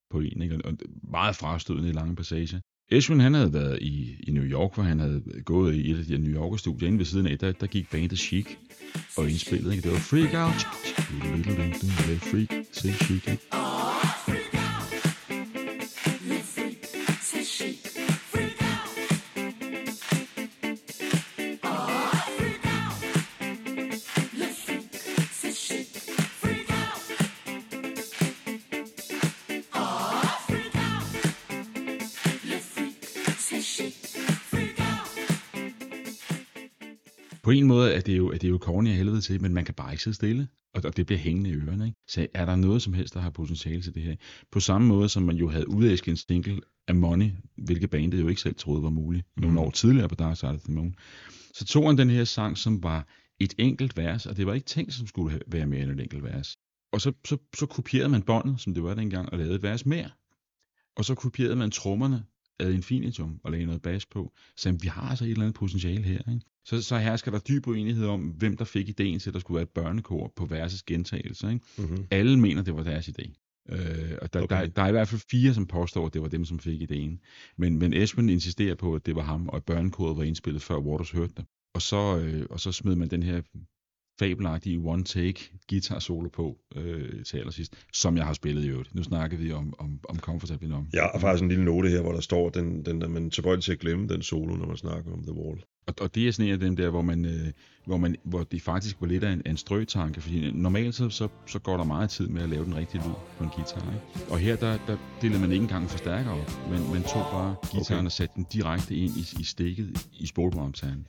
på en, ikke? og meget frastødende i lange passager. Eshwin, han havde været i, i New York, hvor han havde gået i et af de New Yorker-studier. Inde ved siden af, der, der gik bandet Chic og indspillede. Ikke? Det var Freak Out. Freak, say Chic. Er det jo, er det jo corny af helvede til, men man kan bare ikke sidde stille, og, og det bliver hængende i ørerne. Ikke? Så er der noget som helst, der har potentiale til det her? På samme måde, som man jo havde udæsket en single af Money, hvilket bandet jo ikke selv troede var muligt, nogle år tidligere på Dark Side of the Moon. Så tog han den her sang, som var et enkelt vers, og det var ikke tænkt, som skulle være mere end et enkelt vers. Og så, så, så kopierede man båndet, som det var dengang, og lavede et vers mere. Og så kopierede man trommerne ad infinitum og lagde noget bas på. Så vi har altså et eller andet potentiale her. Ikke? Så, så hersker der dyb uenighed om, hvem der fik ideen til, at der skulle være et børnekor på versus gentagelser. Ikke? Mm-hmm. Alle mener, det var deres idé. Øh, og der, Okay. der, der er i hvert fald fire, som påstår, at det var dem, som fik ideen. Men, men Esmond insisterer på, at det var ham, og at børnekoret var indspillet, før Waters hørte det. Og så, øh, og så smed man den her fabelagtige one-take guitar solo på øh, til allersidst, som jeg har spillet i øvrigt. Nu snakker vi om, om, om Comfortably Numb. Jeg har faktisk en lille note her, hvor der står, den, den der man tilbøjelig til at glemme den solo, når man snakker om The Wall. Og, og det er sådan en af dem der, hvor, man, øh, hvor, man, hvor det faktisk var lidt af en, af en strøtanke, fordi normalt så, så, så går der meget tid med at lave den rigtige lyd på en guitar. Ikke? Og her der, der deler man ikke engang en forstærker op, men man tog bare guitaren Okay. okay. og satte den direkte ind i, i stikket i spolbremseren.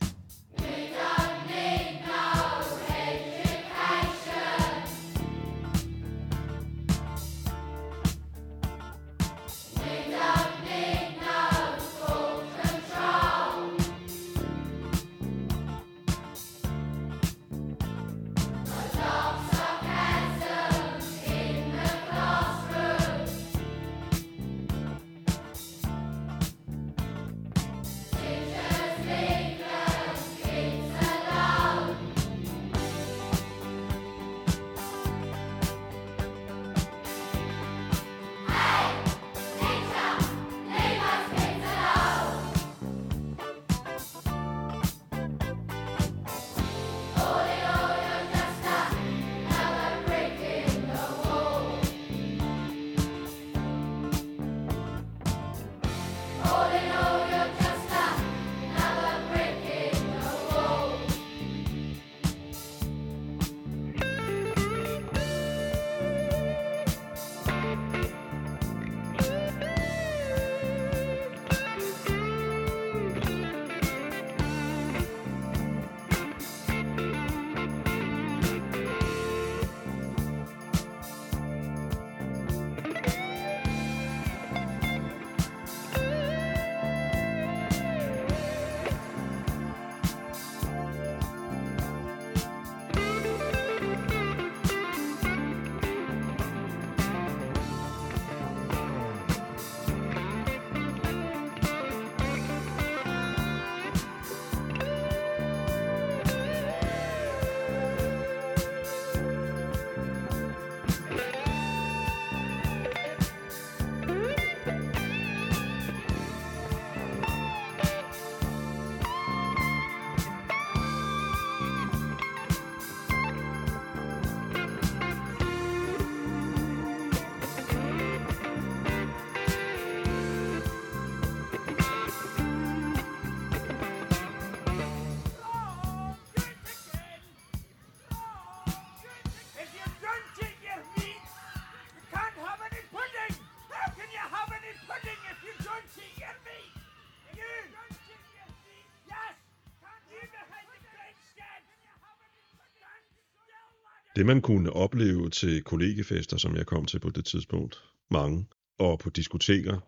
Det man kunne opleve til kollegefester, som jeg kom til på det tidspunkt, mange, og på diskoteker,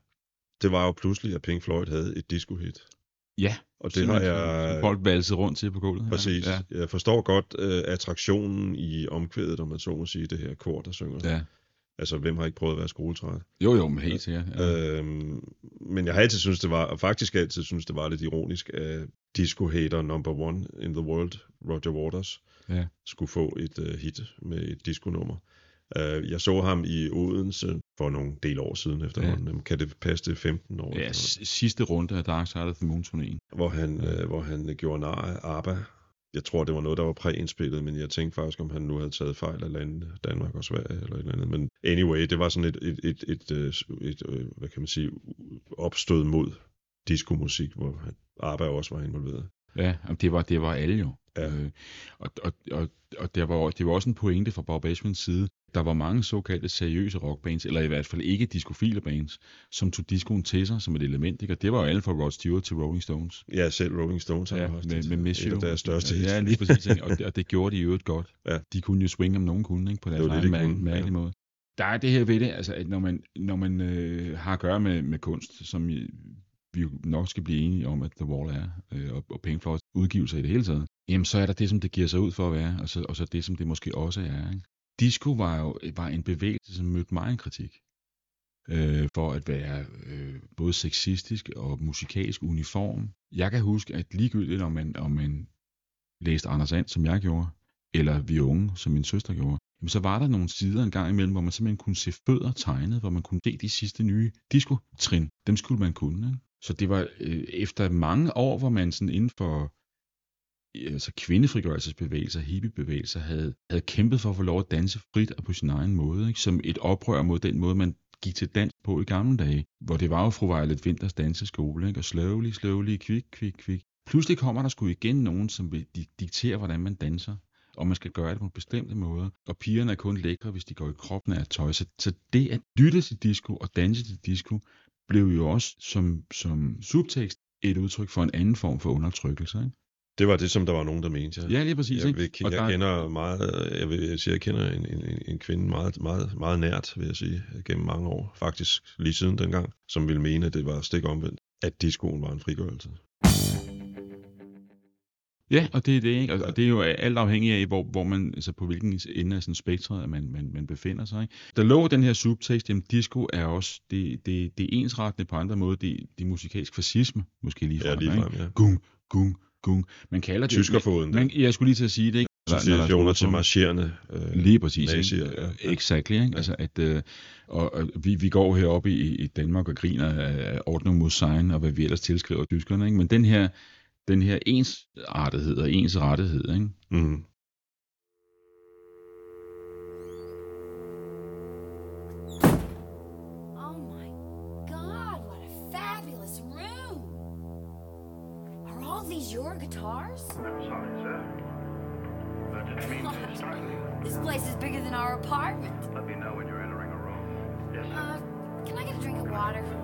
det var jo pludselig, at Pink Floyd havde et disco-hit. Ja, Og det har jeg... folk valset rundt til på gulvet. Præcis. Ja, Jeg forstår godt uh, attraktionen i omkvædet, om man så må sige, det her kor, der synger. ja. Altså, hvem har ikke prøvet at være skoletræt? Jo, jo, men helt sikkert. Ja. Øhm, men jeg har altid synes det var, og faktisk altid synes det var lidt ironisk, at disco-hater number one in the world, Roger Waters, Ja. skulle få et uh, hit med et disco-nummer. Uh, jeg så ham i Odense for nogle del år siden efterhånden. Ja. Kan det passe det 15 år? ja, sidste runde af Dark Side of the Moon turnéen. hvor han, øh, hvor han gjorde nar af ABBA. Jeg tror, det var noget, der var præindspillet, men jeg tænkte faktisk, om han nu havde taget fejl af landene, Danmark og Sverige eller et eller andet. Men anyway, det var sådan et, et, et, et, et, et, et hvad kan man sige, opstød mod diskomusik, hvor ABBA også var involveret. Ja, det var, det var alle jo. Ja. Øh, og og, og, og der var, det var også en pointe fra Bob Esmonds side. Der var mange såkaldte seriøse rockbands, eller i hvert fald ikke diskofile bands, som tog discoen til sig som et element. Ikke? Og det var jo alle fra Rod Stewart til Rolling Stones. Ja, selv Rolling Stones har Ja, haft med, med Miss You. deres største hits. Ja, lige præcis. Ikke? Og, det, og det gjorde de i øvrigt godt. Ja. De kunne jo swinge, om nogen kunne, ikke? på deres egen de mær- mærkelige ja. måde. Der er det her ved det, altså, at når man, når man øh, har at gøre med, med kunst, som vi jo nok skal blive enige om, at The Wall er, øh, og, og Pink Floyds udgivelser i det hele taget, jamen så er der det, som det giver sig ud for at være, og så, og så det, som det måske også er. Ikke? Disco var jo var en bevægelse, som mødte meget en kritik. øh, for at være øh, både sexistisk og musikalsk uniform. Jeg kan huske, at ligegyldigt om man, om man læste Anders And, som jeg gjorde, eller Vi Unge, som min søster gjorde, jamen så var der nogle sider en gang imellem, hvor man simpelthen kunne se fødder tegnet, hvor man kunne se de sidste nye disco-trin. Dem skulle man kunne. Ikke? Så det var øh, efter mange år, hvor man sådan inden for altså kvindefrigørelsesbevægelser, hippiebevægelser, havde, havde kæmpet for at få lov at danse frit og på sin egen måde, ikke? som et oprør mod den måde, man gik til dans på i gamle dage, hvor det var jo fru Violet Winters danseskole, ikke? og slowly, slowly, kvik, kvik, kvik. Pludselig kommer der sgu igen nogen, som vil di- diktere, hvordan man danser, og man skal gøre det på en bestemt måde, og pigerne er kun lækre, hvis de går i kroppen af tøj. Så, så det at lytte til disco og danse til disco, blev jo også som, som subtekst et udtryk for en anden form for undertrykkelse. Ikke? Det var det, som der var nogen, der mente. Ja, Ja, lige præcis. jeg, ikke? Og jeg der- kender meget, jeg vil jeg sige, jeg kender en, en, en- en kvinde meget, meget, meget nært, vil jeg sige, gennem mange år, faktisk lige siden dengang, som ville mene, at det var stik omvendt, at discoen var en frigørelse. Ja, og det er det, ikke? Og, og det er jo alt afhængig af, hvor, hvor man, altså på hvilken ende af sådan spektret, at man, man, man befinder sig. Ikke? Der lå den her subtekst, jamen disco er også, det, det, det ensrettende på andre måder, det, det musikalsk fascisme, måske lige Ja, frem, lige frem, ja. Gung, gung, gung. Man kalder det... Tyskerfoden, man, jeg skulle lige til at sige det, ikke? Er Associationer til marcherende øh, Lige præcis. nazier. Ja, ja. Exactly. Ikke? Altså, at, øh, og, og vi, vi går heroppe i, i Danmark og griner af ordning mod sign, og hvad vi ellers tilskriver tyskerne. Ikke? Men den her, den her ensartethed og ens rettighed, ikke? Mm. Oh my god, what a fabulous room! Are all these your guitars? I'm sorry, sir. I didn't mean to startle you. This place is bigger than our apartment. Let me know when you're entering a room. Yes, sir. Uh, can I get a drink of water?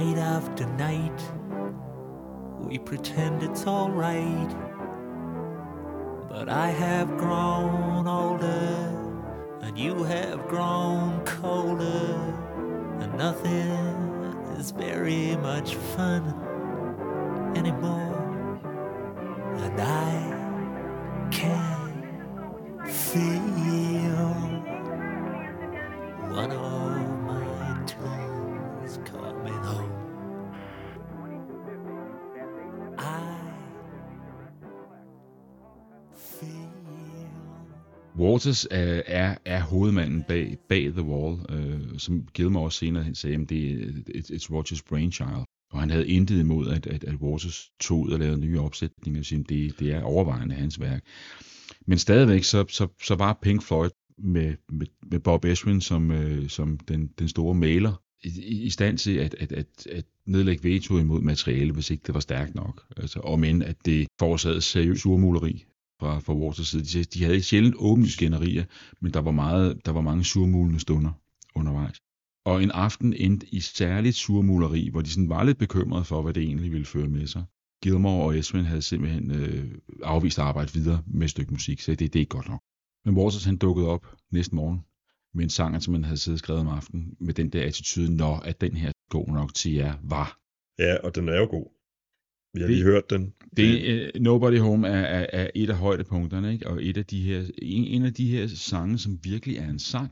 Night after night, we pretend it's alright. But I have grown older, and you have grown colder, and nothing is very much fun anymore. Walters er, er, er hovedmanden bag, bag The Wall, øh, som Gilmore også senere han sagde, at det er it's, it's Waters' brainchild. Og han havde intet imod, at, at, at Waters tog ud og lavede nye opsætninger, og det, det er overvejende hans værk. Men stadigvæk, så, så, så var Pink Floyd med, med, med Bob Ezrin som, øh, som den, den store maler, i, i- i stand til at, at, at, at nedlægge veto imod materiale, hvis ikke det var stærkt nok. Altså, om end at det forårsagede seriøs urmuleri fra, fra Waters side. De, de havde sjældent åbne skænderier, men der var, meget, der var mange surmulende stunder undervejs. Og en aften endte i særligt surmuleri, hvor de sådan var lidt bekymrede for, hvad det egentlig ville føre med sig. Gilmore og Esmond havde simpelthen øh, afvist at arbejde videre med et stykke musik, så det, det er ikke godt nok. Men Waters han dukkede op næste morgen med en sang, som han havde siddet og skrevet om aftenen, med den der attitude, når at den her god nok til jer var. Ja, og den er jo god. Vi har Det- lige hørt den. Det, uh, Nobody Home er, er, er et af højdepunkterne, ikke? og et af de her, en, en af de her sange, som virkelig er en sang.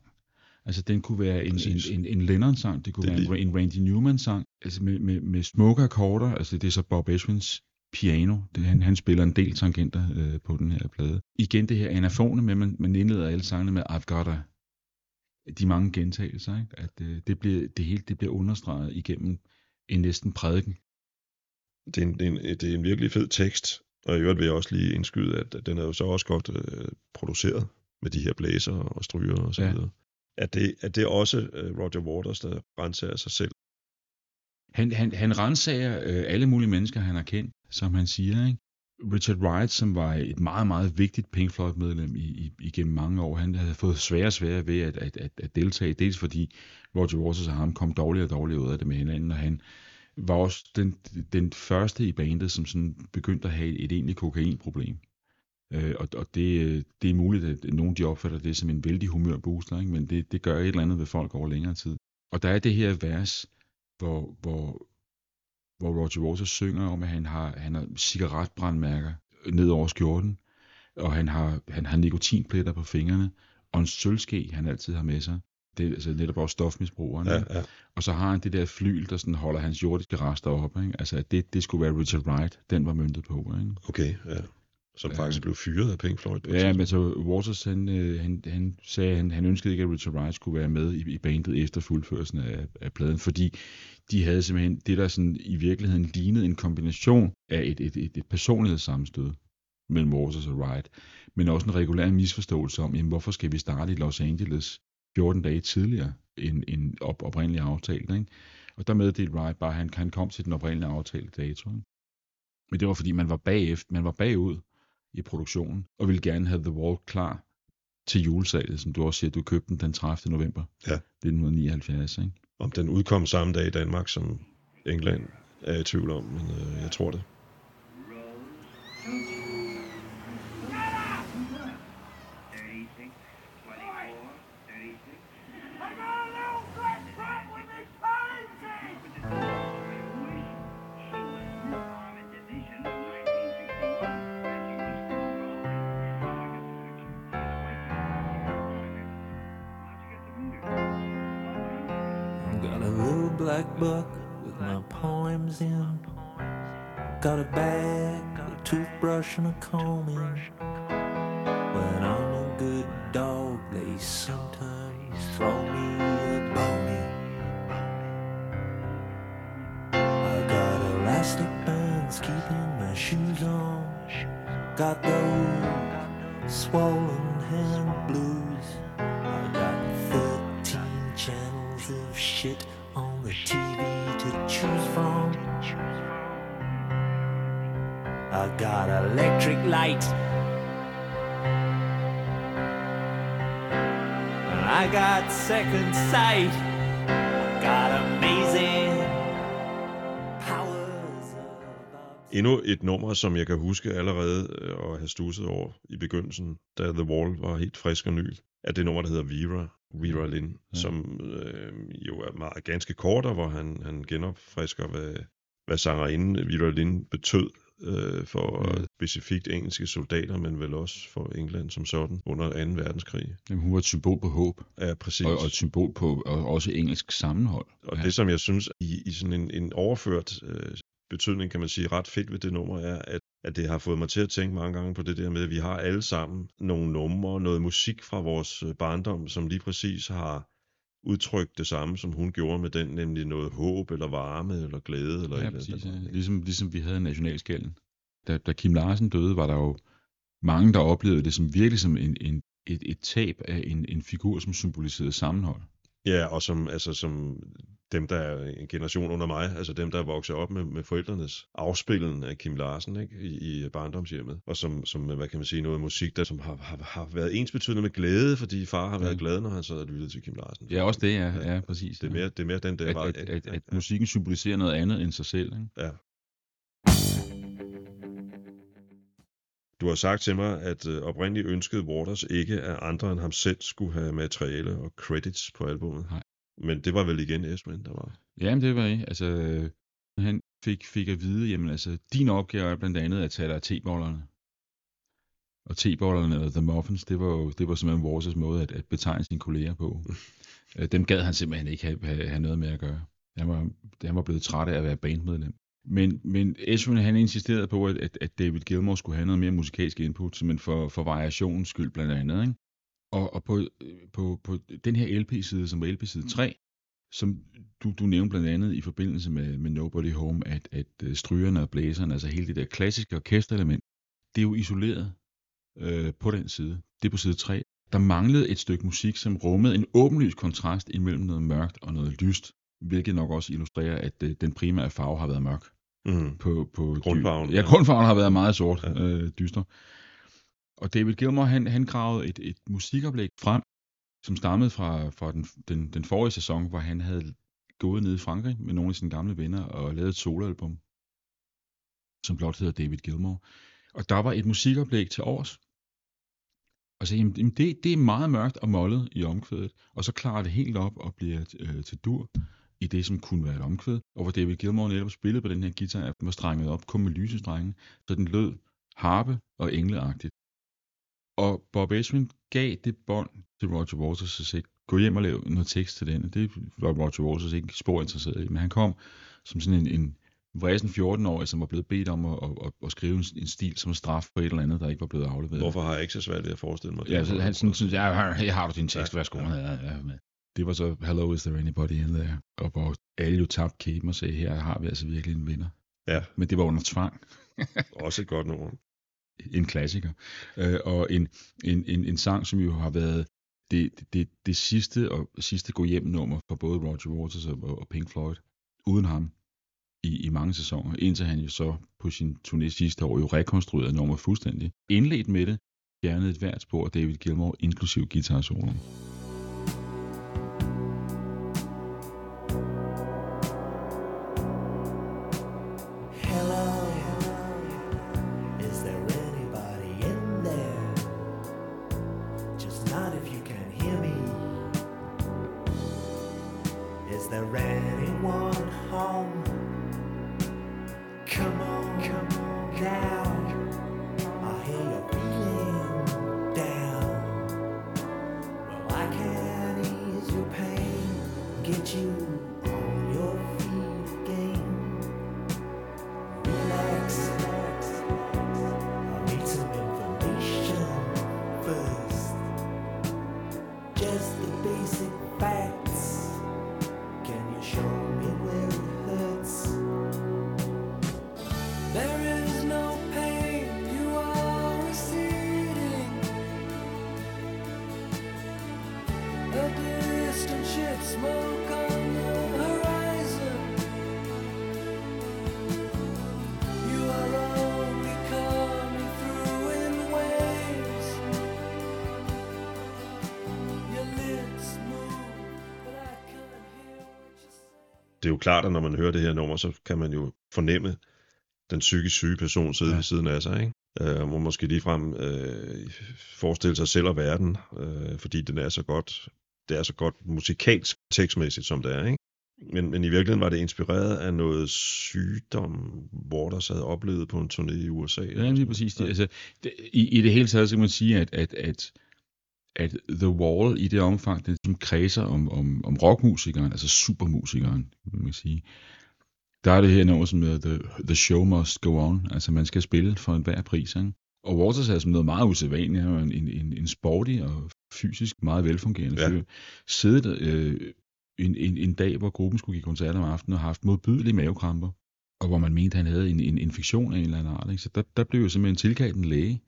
Altså, den kunne være en, en, en, en Lennon-sang, det kunne Det være en, en Randy Newman-sang, altså med, med, med smukke akkorder, altså det er så Bob Ezrins piano, det, han, han spiller en del tangenter øh, på den her plade. Igen det her anafone med, man, man indleder alle sangene med I've got a, de mange gentagelser, ikke? at øh, det, bliver, det hele det bliver understreget igennem en næsten prædiken. Det er, en, det, er en, det er en virkelig fed tekst, og i øvrigt vil jeg også lige indskyde, at den er jo så også godt øh, produceret med de her blæser og stryger og så Ja. videre. Er det, er det også øh, Roger Waters, der renser sig selv? Han, han, han rensager øh, alle mulige mennesker, han har kendt, som han siger. Ikke? Richard Wright, som var et meget, meget vigtigt Pink Floyd-medlem i, i, igennem mange år, han havde fået svære og svære ved at, at, at, at deltage, dels fordi Roger Waters og ham kom dårligere og dårligere ud af det med hinanden, og han var også den, den første i bandet, som sådan begyndte at have et egentligt kokainproblem. Øh, og, og det, det er muligt, at nogen de opfatter det som en vældig humørbooster, ikke? men det, det gør et eller andet ved folk over længere tid. Og der er det her vers, hvor, hvor, hvor Roger Waters synger om, at han har, han har cigaretbrandmærker ned over skjorten, og han har, han har nikotinpletter på fingrene, og en sølvske, han altid har med sig. Det altså netop også stofmisbrugeren. Ja, ja. Og så har han det der flyl, der sådan holder hans jordiske rester op. Ikke? Altså, at det, det skulle være Richard Wright, den var møntet på. Ikke? Okay, ja. Som Ja. faktisk blev fyret af Pink Floyd. Ja, men så Waters, han, øh, han, han sagde, at han, han ønskede ikke, at Richard Wright skulle være med i, i bandet efter fuldførelsen af, af pladen, fordi de havde simpelthen det, der sådan i virkeligheden lignede en kombination af et, et, et, et personlighedssammenstød mellem Waters og Wright, men også en regulær misforståelse om, jamen, hvorfor skal vi starte i Los Angeles 14 dage tidligere end, end op, oprindeligt aftalt. Ikke? Og der meddelte Wright bare, at han, han kom til den oprindelige aftalte dato. Ikke? Men det var fordi, man var bagefter, man var bagud i produktionen, og ville gerne have The Wall klar til julesalget, som du også siger, du købte den den 30. november Ja. 1979. Ikke? Om den udkom samme dag i Danmark som England, er jeg i tvivl om, men øh, jeg tror det. Et nummer, som jeg kan huske allerede øh, at have stusset over i begyndelsen, da The Wall var helt frisk og ny, er det nummer, der hedder Vera, Vera Lynn, ja. som øh, jo er meget ganske kort, og hvor han, han genopfrisker, hvad, hvad sangerinden Vera Lynn betød øh, for ja. specifikt engelske soldater, men vel også for England som sådan under 2. verdenskrig. Jamen, hun var et symbol på håb, Ja, præcis. og, og et symbol på og også engelsk sammenhold. Og Ja. det, som jeg synes i, i sådan en, en overført øh, betydning, kan man sige, ret fedt ved det nummer, er, at, at det har fået mig til at tænke mange gange på det der med, at vi har alle sammen nogle numre, noget musik fra vores øh, barndom, som lige præcis har udtrykt det samme, som hun gjorde med den, nemlig noget håb, eller varme, eller glæde, eller Ja, eller præcis. Ja. andet. Ligesom, ligesom vi havde nationalskælden. Da, da Kim Larsen døde, var der jo mange, der oplevede det som virkelig som en, en, et, et tab af en, en figur, som symboliserede sammenhold. Ja, og som, altså, som dem, der er en generation under mig, altså dem, der er vokset op med, med forældrenes afspillen af Kim Larsen ikke, i, i barndomshjemmet, og som, som, hvad kan man sige, noget musik, der som har, har, har været ensbetydende med glæde, fordi far har været Ja. glad, når han sad og lyttede til Kim Larsen. Ja, også det, ja, ja præcis. Det er mere, det er mere den der at, vej. at, at, Ja, at ja. musikken symboliserer noget andet end sig selv. Ikke? Ja. Du har sagt til mig, at øh, oprindeligt ønskede Waters ikke, at andre end ham selv skulle have materiale og credits på albumet. Nej. Men det var vel igen Esmond, der var. Jamen, det var det. Altså, han fik, fik at vide, jamen altså, din opgave er blandt andet at tage dig af tebollerne. Og tebollerne, eller the muffins, det var jo det var simpelthen vores måde at, at betegne sine kolleger på. Øh, Dem gad han simpelthen ikke have, have, have noget med at gøre. Han var, han var blevet træt af at være bandmedlem. Men, men Ezrin, han insisterede på, at, at, David Gilmour skulle have noget mere musikalsk input, simpelthen for, for variationens skyld blandt andet. Ikke? Og, og på, på, på den her LP-side, som var LP-side 3, som du, du nævnte blandt andet i forbindelse med, med Nobody Home, at, at øh, strygerne og blæserne, altså hele det der klassiske orkesterelement, det er jo isoleret øh, på den side. Det er på side 3. Der manglede et stykke musik, som rummede en åbenlys kontrast imellem noget mørkt og noget lyst, hvilket nok også illustrerer, at øh, den primære farve har været mørk. Mm. På, på Grundfarven, Ja, grundfarven har været meget sort, ja. øh, dyster. Og David Gilmour, han, han gravede et, et musikoplæg frem, som stammede fra, fra den, den, den forrige sæson, hvor han havde gået ned i Frankrig med nogle af sine gamle venner og lavet et soloalbum, som blot hedder David Gilmour. Og der var et musikoplæg til års. Og så jamen, det, det er meget mørkt og mollet i omkvædet, og så klarer det helt op og bliver øh, til dur i det, som kunne være et omkvæd, og hvor David Gilmour netop spillede på den her guitar, den var strenget op kun med lysestrenge, så den lød harpe og engleagtigt. Og Bob Ezrin gav det bånd til Roger Waters og sagde, gå hjem og lav noget tekst til den. Og det var Roger Waters ikke spor interesseret i, men han kom som sådan en, en vræsen 14-årig, som var blevet bedt om at, at, at, skrive en, en stil som straf på et eller andet, der ikke var blevet afleveret. Hvorfor har jeg ikke så svært ved at forestille mig det? Ja, så han sådan, synes, ja, her, her har du din tekst, værsgo. Ja, ja, ja. Det var så, hello, is there anybody in there? Og hvor alle jo tabte kæben og sagde, her har vi altså virkelig en vinder. Ja. Men det var under tvang. Også et godt nummer en klassiker. Øh, og en, en, en, en sang, som jo har været det, det, det, sidste og sidste gå hjem nummer for både Roger Waters og, og Pink Floyd, uden ham i, i mange sæsoner, indtil han jo så på sin turné sidste år jo rekonstruerede nummeret fuldstændig. Indledt med det, fjernede et hvert spor af David Gilmour, inklusiv guitar soloen. Psykisk syge person sidde ja. Ja. ved siden af sig. Ikke? Øh, må måske ligefrem øh, forestille sig selv og verden, øh, fordi den er så godt, det er så godt musikalsk tekstmæssigt, som det er. Ikke? Men, men i virkeligheden var det inspireret af noget sygdom, Waters havde oplevet på en turné i USA. Ja, lige præcis. Det, altså, det, i, I det hele taget så kan man sige, at, at, at, at The Wall i det omfang, den som kredser om, om, om rockmusikeren, altså supermusikeren, kan man sige, der er det her nummer, som hedder The, The Show Must Go On. Altså man skal spille for enhver pris. Ikke? Og Waters er som noget meget usædvanligt. Han en, en, en sporty og fysisk meget velfungerende Ja. fyr. Siddet øh, en, en, en dag, hvor gruppen skulle give koncert om aftenen og haft modbydelige mavekramper. Og hvor man mente, han havde en, en infektion af en eller anden art. Ikke? Så der, der blev jo simpelthen tilkaldt en læge,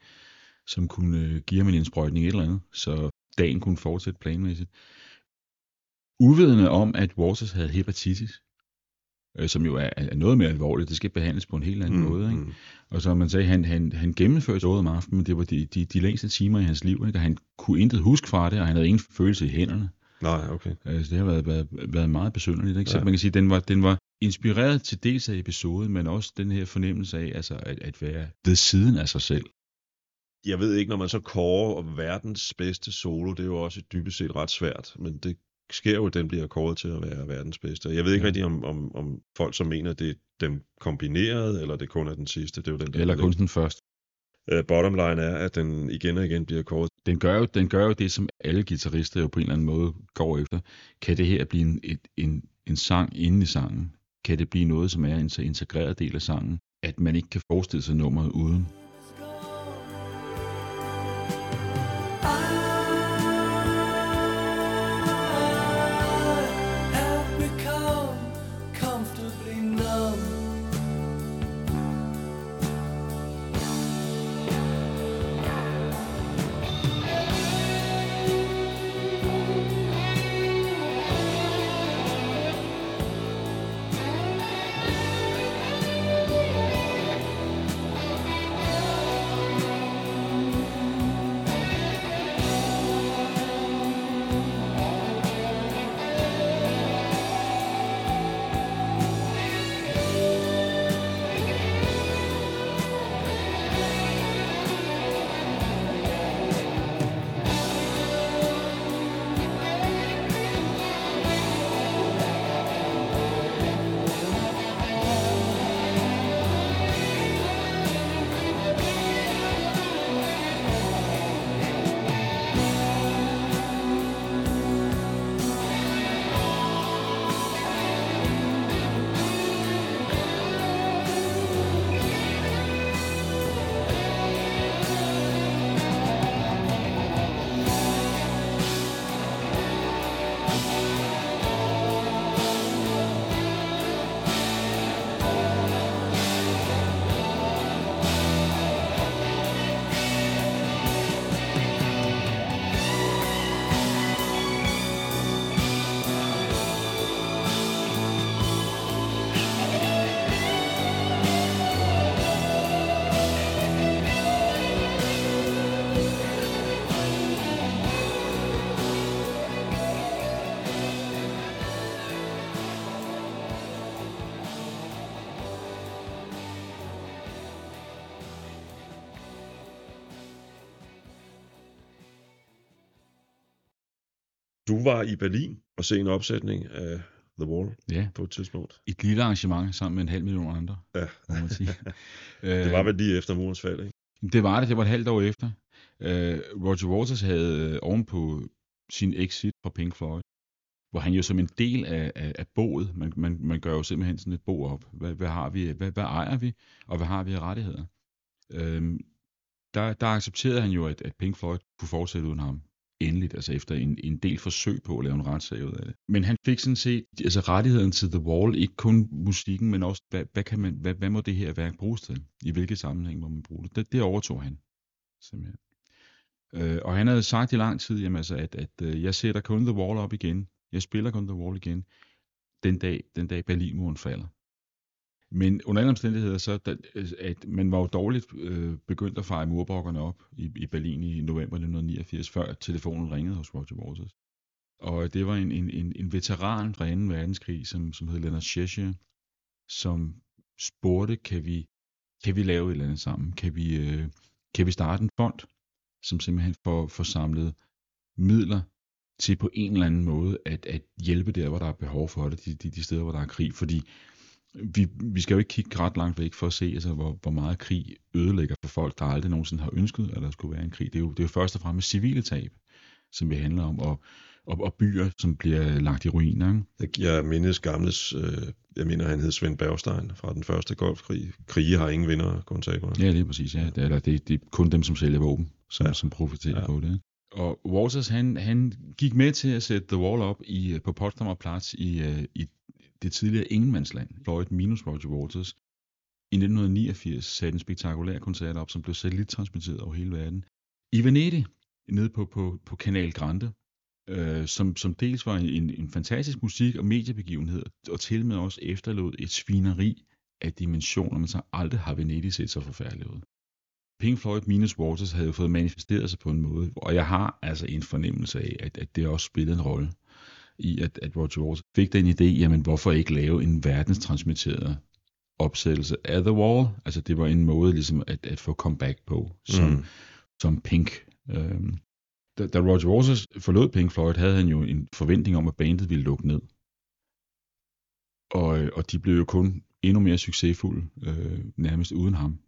som kunne øh, give ham en indsprøjtning et eller andet, så dagen kunne fortsætte planmæssigt. Uvidende om, at Waters havde hepatitis, øh, som jo er, er noget mere alvorligt, det skal behandles på en helt anden mm, måde. Ikke? mm. Og så man sagde, han, han, han gennemførte showet om aftenen, men det var de, de, de længste timer i hans liv, ikke? og han kunne intet huske fra det, og han havde ingen følelse i hænderne. Nej, okay. Altså, det har været, været, været meget besynderligt. Ikke? Så Ja. man kan sige, den var, den var inspireret til dels af episoden, men også den her fornemmelse af altså, at, at være ved siden af sig selv. Jeg ved ikke, når man så kårer verdens bedste solo, det er jo også dybest set ret svært, men det sker jo, at den bliver kåret til at være verdens bedste. Jeg ved ikke ja. Rigtig, om, om, om folk som mener, det er dem kombineret, eller det kun er den sidste. Det er jo den, der Eller er kun den første. Uh, bottom line er, at den igen og igen bliver kåret. Den gør, jo, den gør jo det, som alle guitarister jo på en eller anden måde går efter. Kan det her blive en, et, en, en sang inde i sangen? Kan det blive noget, som er en så integreret del af sangen, at man ikke kan forestille sig nummeret uden? Du var i Berlin og se en opsætning af The Wall Ja, på et tidspunkt. et lille arrangement sammen med en halv million andre, Ja, må man sige. det var vel lige efter murens fald, ikke? Det var det, det var et halvt år efter. Øh, Roger Waters havde øh, ovenpå sin exit fra Pink Floyd, hvor han jo som en del af, af, af boet, man, man, man gør jo simpelthen sådan et bo op. Hvad, hvad har vi, hvad, hvad ejer vi, og hvad har vi af rettigheder? Øhm, der, der accepterede han jo, at, at Pink Floyd kunne fortsætte uden ham. Endeligt, altså efter en, en del forsøg på at lave en retssag ud af det. Men han fik sådan set altså rettigheden til The Wall, ikke kun musikken, men også, hvad, hvad, kan man, hvad, hvad må det her værk bruges til? I hvilke sammenhæng må man bruge det? Det, det overtog han simpelthen. Øh, og han havde sagt i lang tid, jamen, altså, at, at øh, jeg sætter kun The Wall op igen. Jeg spiller kun The Wall igen, den dag, den dag Berlinmuren falder. Men under alle omstændigheder, så da, øh, at man var jo dårligt øh, begyndt at fejre murbrokkerne op i, i Berlin i november 1989, før telefonen ringede hos Roger Waters. Og det var en, en, en, en veteran fra 2. verdenskrig, som, som hed Leonard Cheshire, som spurgte, kan vi, kan vi lave et eller andet sammen? Kan vi, øh, kan vi starte en fond, som simpelthen får, får samlet midler til på en eller anden måde at, at hjælpe der, hvor der er behov for det, de, de, de steder, hvor der er krig. Fordi vi, vi skal jo ikke kigge ret langt væk for at se, altså, hvor, hvor meget krig ødelægger for folk, der aldrig nogensinde har ønsket, at der skulle være en krig. Det er jo, det er jo først og fremmest civile tab, som det handler om, og, og, og byer, som bliver lagt i ruiner. Ikke? Jeg mindes gamles, øh, jeg mener han hed Svend Bergstein fra den første golfkrig. Krige har ingen vinder, kun tabere. Ja, det er præcis. Ja. Det, er, det, det er kun dem, som sælger våben, som, ja. Som profiterer Ja. på det. Og Walters, han, han gik med til at sætte The Wall op i, på Potsdamer Plads i, øh, i det tidligere Ingenmandsland, Floyd minus Roger Waters. I 1989 satte en spektakulær koncert op, som blev satellittransmitteret over hele verden. I Venedig, nede på, på, på Kanal Grande, øh, som, som dels var en, en fantastisk musik- og mediebegivenhed, og til med også efterlod et svineri af dimensioner, man så aldrig har Venedig set så forfærdeligt ud. Pink Floyd minus Waters havde jo fået manifesteret sig på en måde, og jeg har altså en fornemmelse af, at, at det også spillede en rolle i, at, at Roger Waters fik den idé, jamen hvorfor ikke lave en verdenstransmitteret opsættelse af The Wall? Altså det var en måde ligesom at, at få comeback på, som, Mm. som Pink. Øhm, da, da Roger Waters forlod Pink Floyd, havde han jo en forventning om, at bandet ville lukke ned. Og, og de blev jo kun endnu mere succesfulde, øh, nærmest uden ham.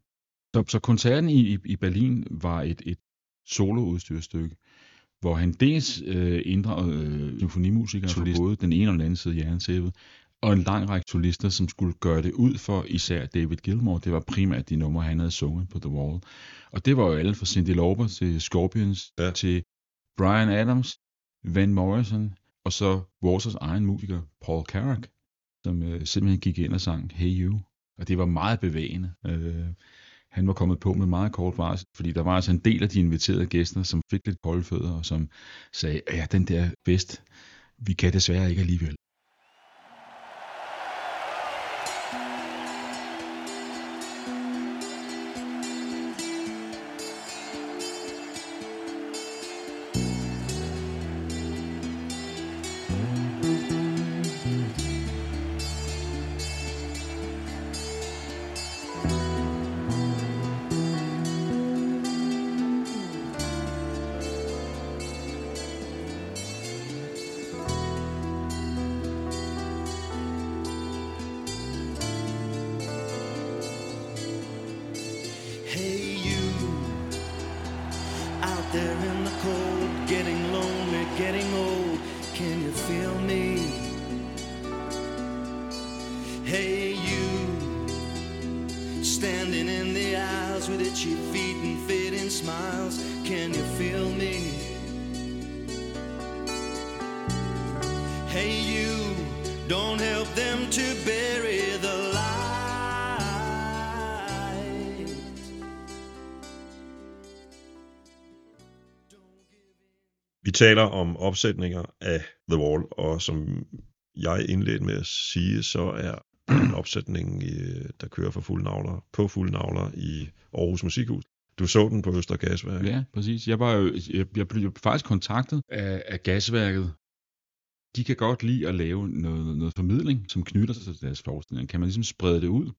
Så, så koncerten i, i, i Berlin var et, et soloudstyrstykke, hvor han dels øh, inddragede øh, symfonimusikere fra både den ene og den anden side af jerntæppet, og en lang række solister, som skulle gøre det ud for især David Gilmour. Det var primært de numre, han havde sunget på The Wall. Og det var jo alle fra Cyndi Lauper til Scorpions, Ja. til Brian Adams, Van Morrison, og så Waters egen musiker, Paul Carrack, som øh, simpelthen gik ind og sang Hey You. Og det var meget bevægende. Øh, han var kommet på med meget kort varsel, fordi der var altså en del af de inviterede gæster, som fik lidt kolde fødder, og som sagde, ja, den der fest, vi kan desværre ikke alligevel. Don't help them to bury the light. Vi taler om opsætninger af The Wall, og som jeg indledte med at sige, så er en opsætning, øh, der kører for fulde navler, på fulde navler i Aarhus Musikhus. Du så den på Øster Gasværk. Ja, præcis. Jeg, var jo, jeg, jeg blev jo faktisk kontaktet af, af gasværket. De kan godt lide at lave noget, noget formidling, som knytter sig til deres forestillinger. Kan man ligesom sprede det ud?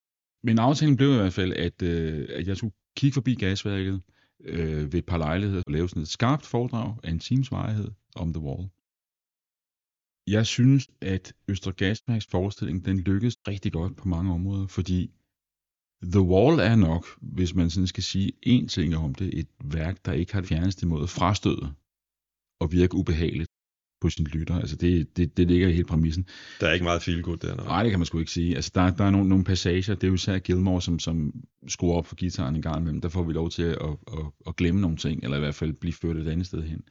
Men aftalen blev i hvert fald, at, øh, at jeg skulle kigge forbi gasværket øh, ved et par lejligheder og lave sådan et skarpt foredrag af en times varighed om The Wall. Jeg synes, at Østre Gasværks forestilling, den lykkedes rigtig godt på mange områder, fordi The Wall er nok, hvis man sådan skal sige én ting om det, et værk, der ikke har det fjerneste måde frastøde og virke ubehageligt på sin lytter. Altså det, det, det ligger i hele præmissen. Der er ikke meget feel good der. Nej. Nej, det kan man sgu ikke sige. Altså, der, der er nogle, nogle passager, det er jo især Gilmore, som, som skruer op for gitaren en gang imellem. Der får vi lov til at, at, at, at glemme nogle ting, eller i hvert fald blive ført et andet sted hen.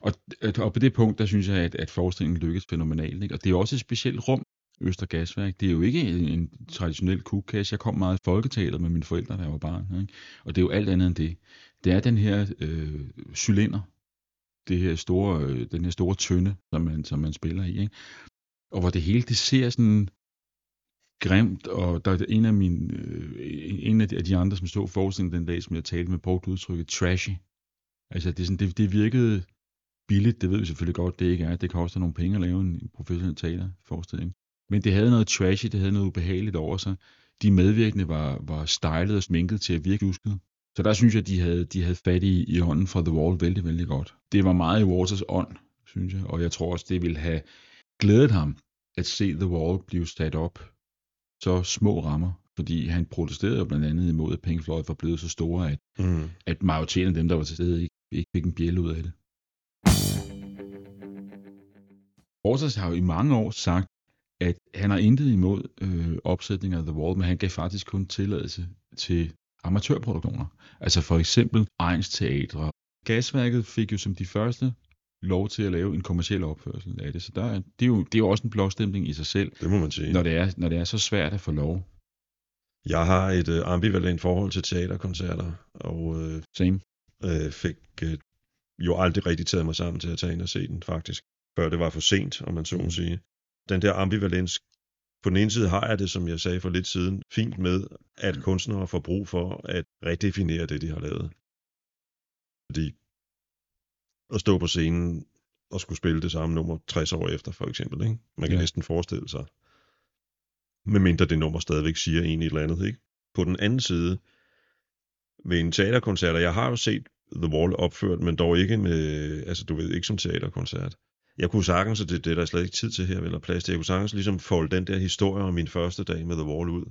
Og, og på det punkt, der synes jeg, at, at forestillingen lykkes fænomenalt. Ikke? Og det er også et specielt rum, Øster Gasværk. Det er jo ikke en, en traditionel kugkasse. Jeg kom meget i folketeateret med mine forældre, da jeg var barn. Ikke? Og det er jo alt andet end det. Det er den her øh, cylinder, det her store, øh, den her store tønde, som man, som man spiller i. Ikke? Og hvor det hele, det ser sådan grimt, og der er en af, mine, øh, en af de, af de andre, som stod forestillingen den dag, som jeg talte med, brugte udtrykket trashy. Altså det, er sådan, det, det virkede billigt, det ved vi selvfølgelig godt, det ikke er. Det koster nogle penge at lave en professionel teaterforestilling. Men det havde noget trashy, det havde noget ubehageligt over sig. De medvirkende var, var stylet og sminket til at virke usket. Så der synes jeg, de havde, de havde fat i, i ånden fra The Wall vældig, vældig godt. Det var meget i Waters ånd, synes jeg, og jeg tror også, det ville have glædet ham at se The Wall blive sat op så små rammer, fordi han protesterede blandt andet imod, at Pink Floyd var blevet så store, at, Mm. at majoriteten af dem, der var til stede, ikke, ikke fik en bjælle ud af det. Waters har jo i mange år sagt, at han har intet imod øh, opsætninger af The Wall, men han gav faktisk kun tilladelse til amatørproduktioner. Altså for eksempel Ejns Teatre. Gasværket fik jo som de første lov til at lave en kommersiel opførsel af det, så der, er- det, er jo, det er jo også en blåstemning i sig selv, Det må man sige. når det er, når det er så svært at få lov. Jeg har et øh, ambivalent forhold til teaterkoncerter, og øh, Same. øh, fik øh, jo aldrig rigtig taget mig sammen til at tage ind og se den, faktisk. Før det var for sent, om man så må sige. Den der ambivalens, på den ene side har jeg det, som jeg sagde for lidt siden, fint med, at kunstnere får brug for at redefinere det, de har lavet. Fordi at stå på scenen og skulle spille det samme nummer 60 år efter, for eksempel. Ikke? Man kan Ja. næsten forestille sig. Medmindre det nummer stadigvæk siger en et eller andet. Ikke? På den anden side, ved en teaterkoncert, og jeg har jo set The Wall opført, men dog ikke med, altså du ved, ikke som teaterkoncert. Jeg kunne sagtens, og det, det er der slet ikke tid til her, eller plads til, jeg kunne sagtens ligesom folde den der historie om min første dag med The Wall ud,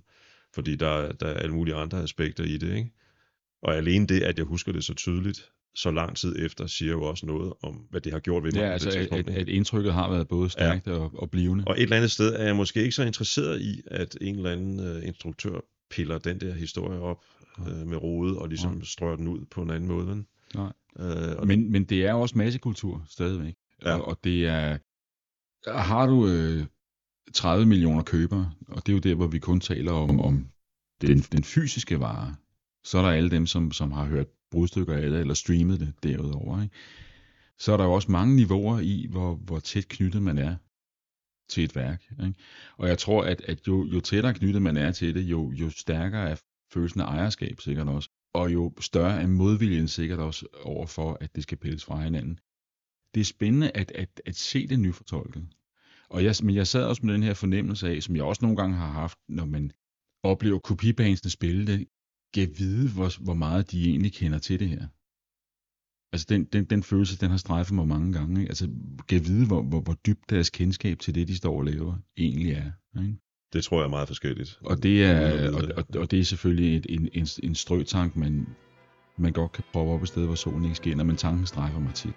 fordi der, der er alle mulige andre aspekter i det, ikke? Og alene det, at jeg husker det så tydeligt, så lang tid efter, siger jo også noget om, hvad det har gjort ved mig. Ja, altså det at, at, indtrykket har været både stærkt ja. og, og blivende. Og et eller andet sted er jeg måske ikke så interesseret i, at en eller anden uh, instruktør piller den der historie op uh, med rode og ligesom Nej. strør den ud på en anden måde. vel? Nej. Og Men, men det er også massekultur stadigvæk. Ja. Og, og det er... Har du øh, 30 millioner købere, og det er jo der, hvor vi kun taler om, om den, den fysiske vare, så er der alle dem, som, som har hørt brudstykker af det, eller streamet det derudover. Ikke? Så er der jo også mange niveauer i, hvor, hvor tæt knyttet man er til et værk. Ikke? Og jeg tror, at, at jo, jo tættere knyttet man er til det, jo, jo stærkere er følelsen af ejerskab sikkert også. Og jo større er modviljen sikkert også overfor, at det skal pilles fra hinanden. Det er spændende at, at, at se det nyfortolket. Og jeg, men jeg sad også med den her fornemmelse af, som jeg også nogle gange har haft, når man oplever kopibansene spille det, gav vide, hvor, hvor meget de egentlig kender til det her. Altså den, den, den følelse, den har strejfet mig mange gange. Ikke? Altså gav vide, hvor, hvor, hvor dybt deres kendskab til det, de står og laver, egentlig er. Ikke? det tror jeg er meget forskelligt. Og det er, og, og, og det er selvfølgelig et, en, en, en strøtank, man, man godt kan prøve op et sted, hvor solen ikke skinner, men tanken strejfer mig tit.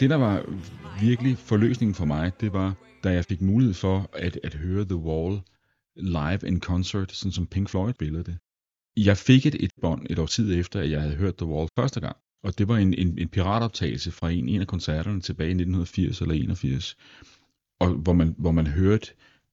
Det, der var virkelig forløsningen for mig, det var, da jeg fik mulighed for at, at høre The Wall live in concert, sådan som Pink Floyd spillede det. Jeg fik et, et bånd et år tid efter, at jeg havde hørt The Wall første gang. Og det var en, en, en piratoptagelse fra en, en af koncerterne tilbage i 1980 eller 81. Og hvor man, hvor man hørte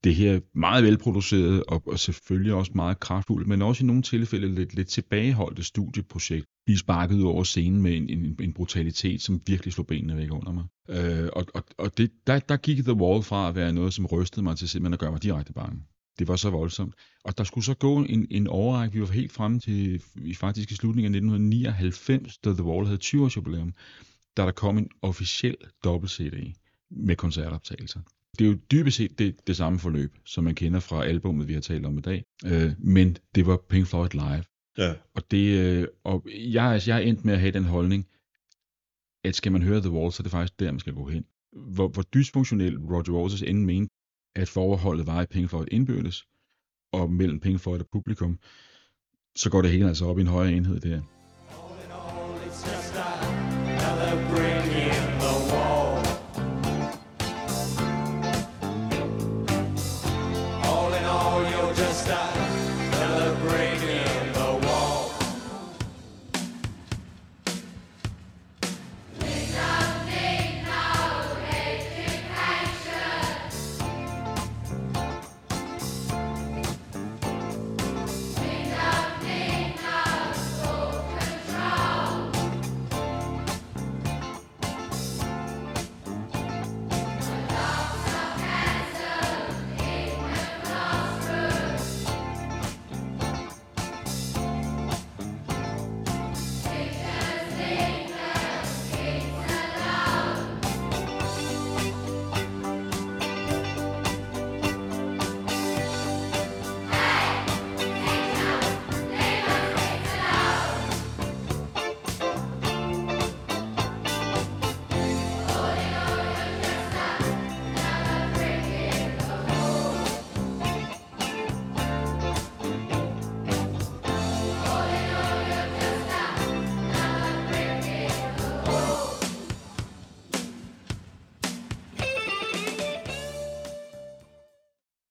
det her meget velproducerede og, og selvfølgelig også meget kraftfuldt, men også i nogle tilfælde lidt, lidt tilbageholdte studieprojekt blive sparket ud over scenen med en, en, en brutalitet, som virkelig slog benene væk under mig. Øh, og og, og det, der, der gik The Wall fra at være noget, som rystede mig til simpelthen at gøre mig direkte bange. Det var så voldsomt. Og der skulle så gå en, en overrække, vi var helt fremme til faktisk i slutningen af 1999, da The Wall havde 20 års jubilæum, da der kom en officiel dobbelt-CD med koncertoptagelser. Det er jo dybest set det, det samme forløb, som man kender fra albummet, vi har talt om i dag. Øh, men det var Pink Floyd live. Ja, Og, det, øh, og jeg, altså, jeg er endt med at have den holdning, at skal man høre The Wall, så er det faktisk der, man skal gå hen. Hvor, hvor dysfunktionel Roger Waters end mente, at forholdet var i penge for et indbyrdes, og mellem penge for et publikum, så går det hele altså op i en højere enhed der.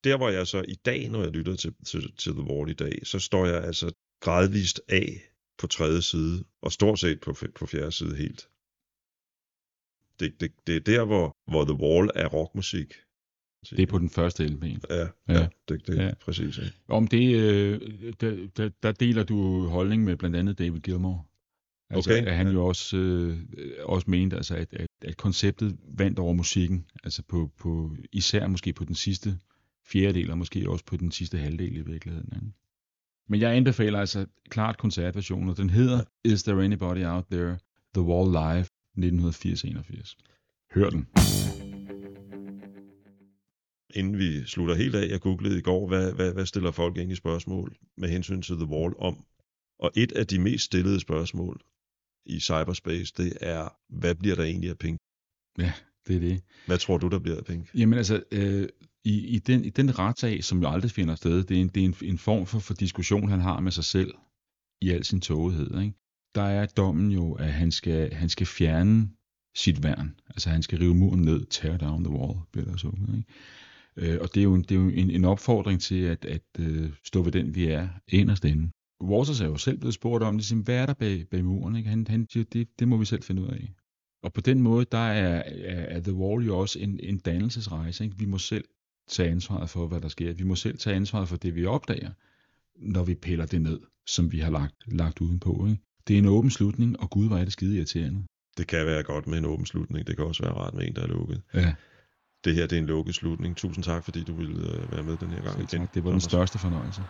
Der hvor jeg så i dag, når jeg lytter til, til, til The Wall i dag, så står jeg altså gradvist af på tredje side, og stort set på, på fjerde side helt. Det, det, det er der, hvor, hvor The Wall er rockmusik. Det er på den første LP. Ja, Ja. ja, det, det ja. præcis. Ja. Om det, øh, der, der, der deler du holdning med blandt andet David Gilmour. Altså, Okay, at han ja. jo også, øh, også mente, altså, at, at, at konceptet vandt over musikken, altså på, på, især måske på den sidste fjerdedel, og måske også på den sidste halvdel i virkeligheden. Ikke? Men jeg anbefaler altså klart koncertversionen, og den hedder Is There Anybody Out There? The Wall Live 1980-81. Hør den. Inden vi slutter helt af, jeg googlede i går, hvad, hvad, hvad stiller folk egentlig spørgsmål med hensyn til The Wall om? Og et af de mest stillede spørgsmål i cyberspace, det er, hvad bliver der egentlig af Pink? Ja, det er det. Hvad tror du, der bliver af Pink? Jamen altså, øh, i, i, den, i den retssag, som jo aldrig finder sted, det er en, det er en, en form for, for diskussion, han har med sig selv i al sin tågethed. Ikke? Der er dommen jo, at han skal, han skal fjerne sit værn. Altså han skal rive muren ned, tear down the wall, bliver der så. Ikke? Øh, og det er jo, en, det er jo en, en opfordring til at, at øh, stå ved den, vi er inderst inde. Waters er jo selv blevet spurgt om, ligesom, hvad er der bag, bag muren? Ikke? Han, han siger, det, det må vi selv finde ud af. Og på den måde, der er, er, er The Wall jo også en, en dannelsesrejse. Ikke? Vi må selv tage ansvaret for, hvad der sker. Vi må selv tage ansvaret for det, vi opdager, når vi piller det ned, som vi har lagt, lagt udenpå. Ikke? Det er en åben slutning, og Gud var det skide irriterende. Det kan være godt med en åben slutning. Det kan også være rart med en, der er lukket. Ja, Det her det er en lukket slutning. Tusind tak, fordi du ville øh, være med den her gang igen. tak. Det var den største fornøjelse.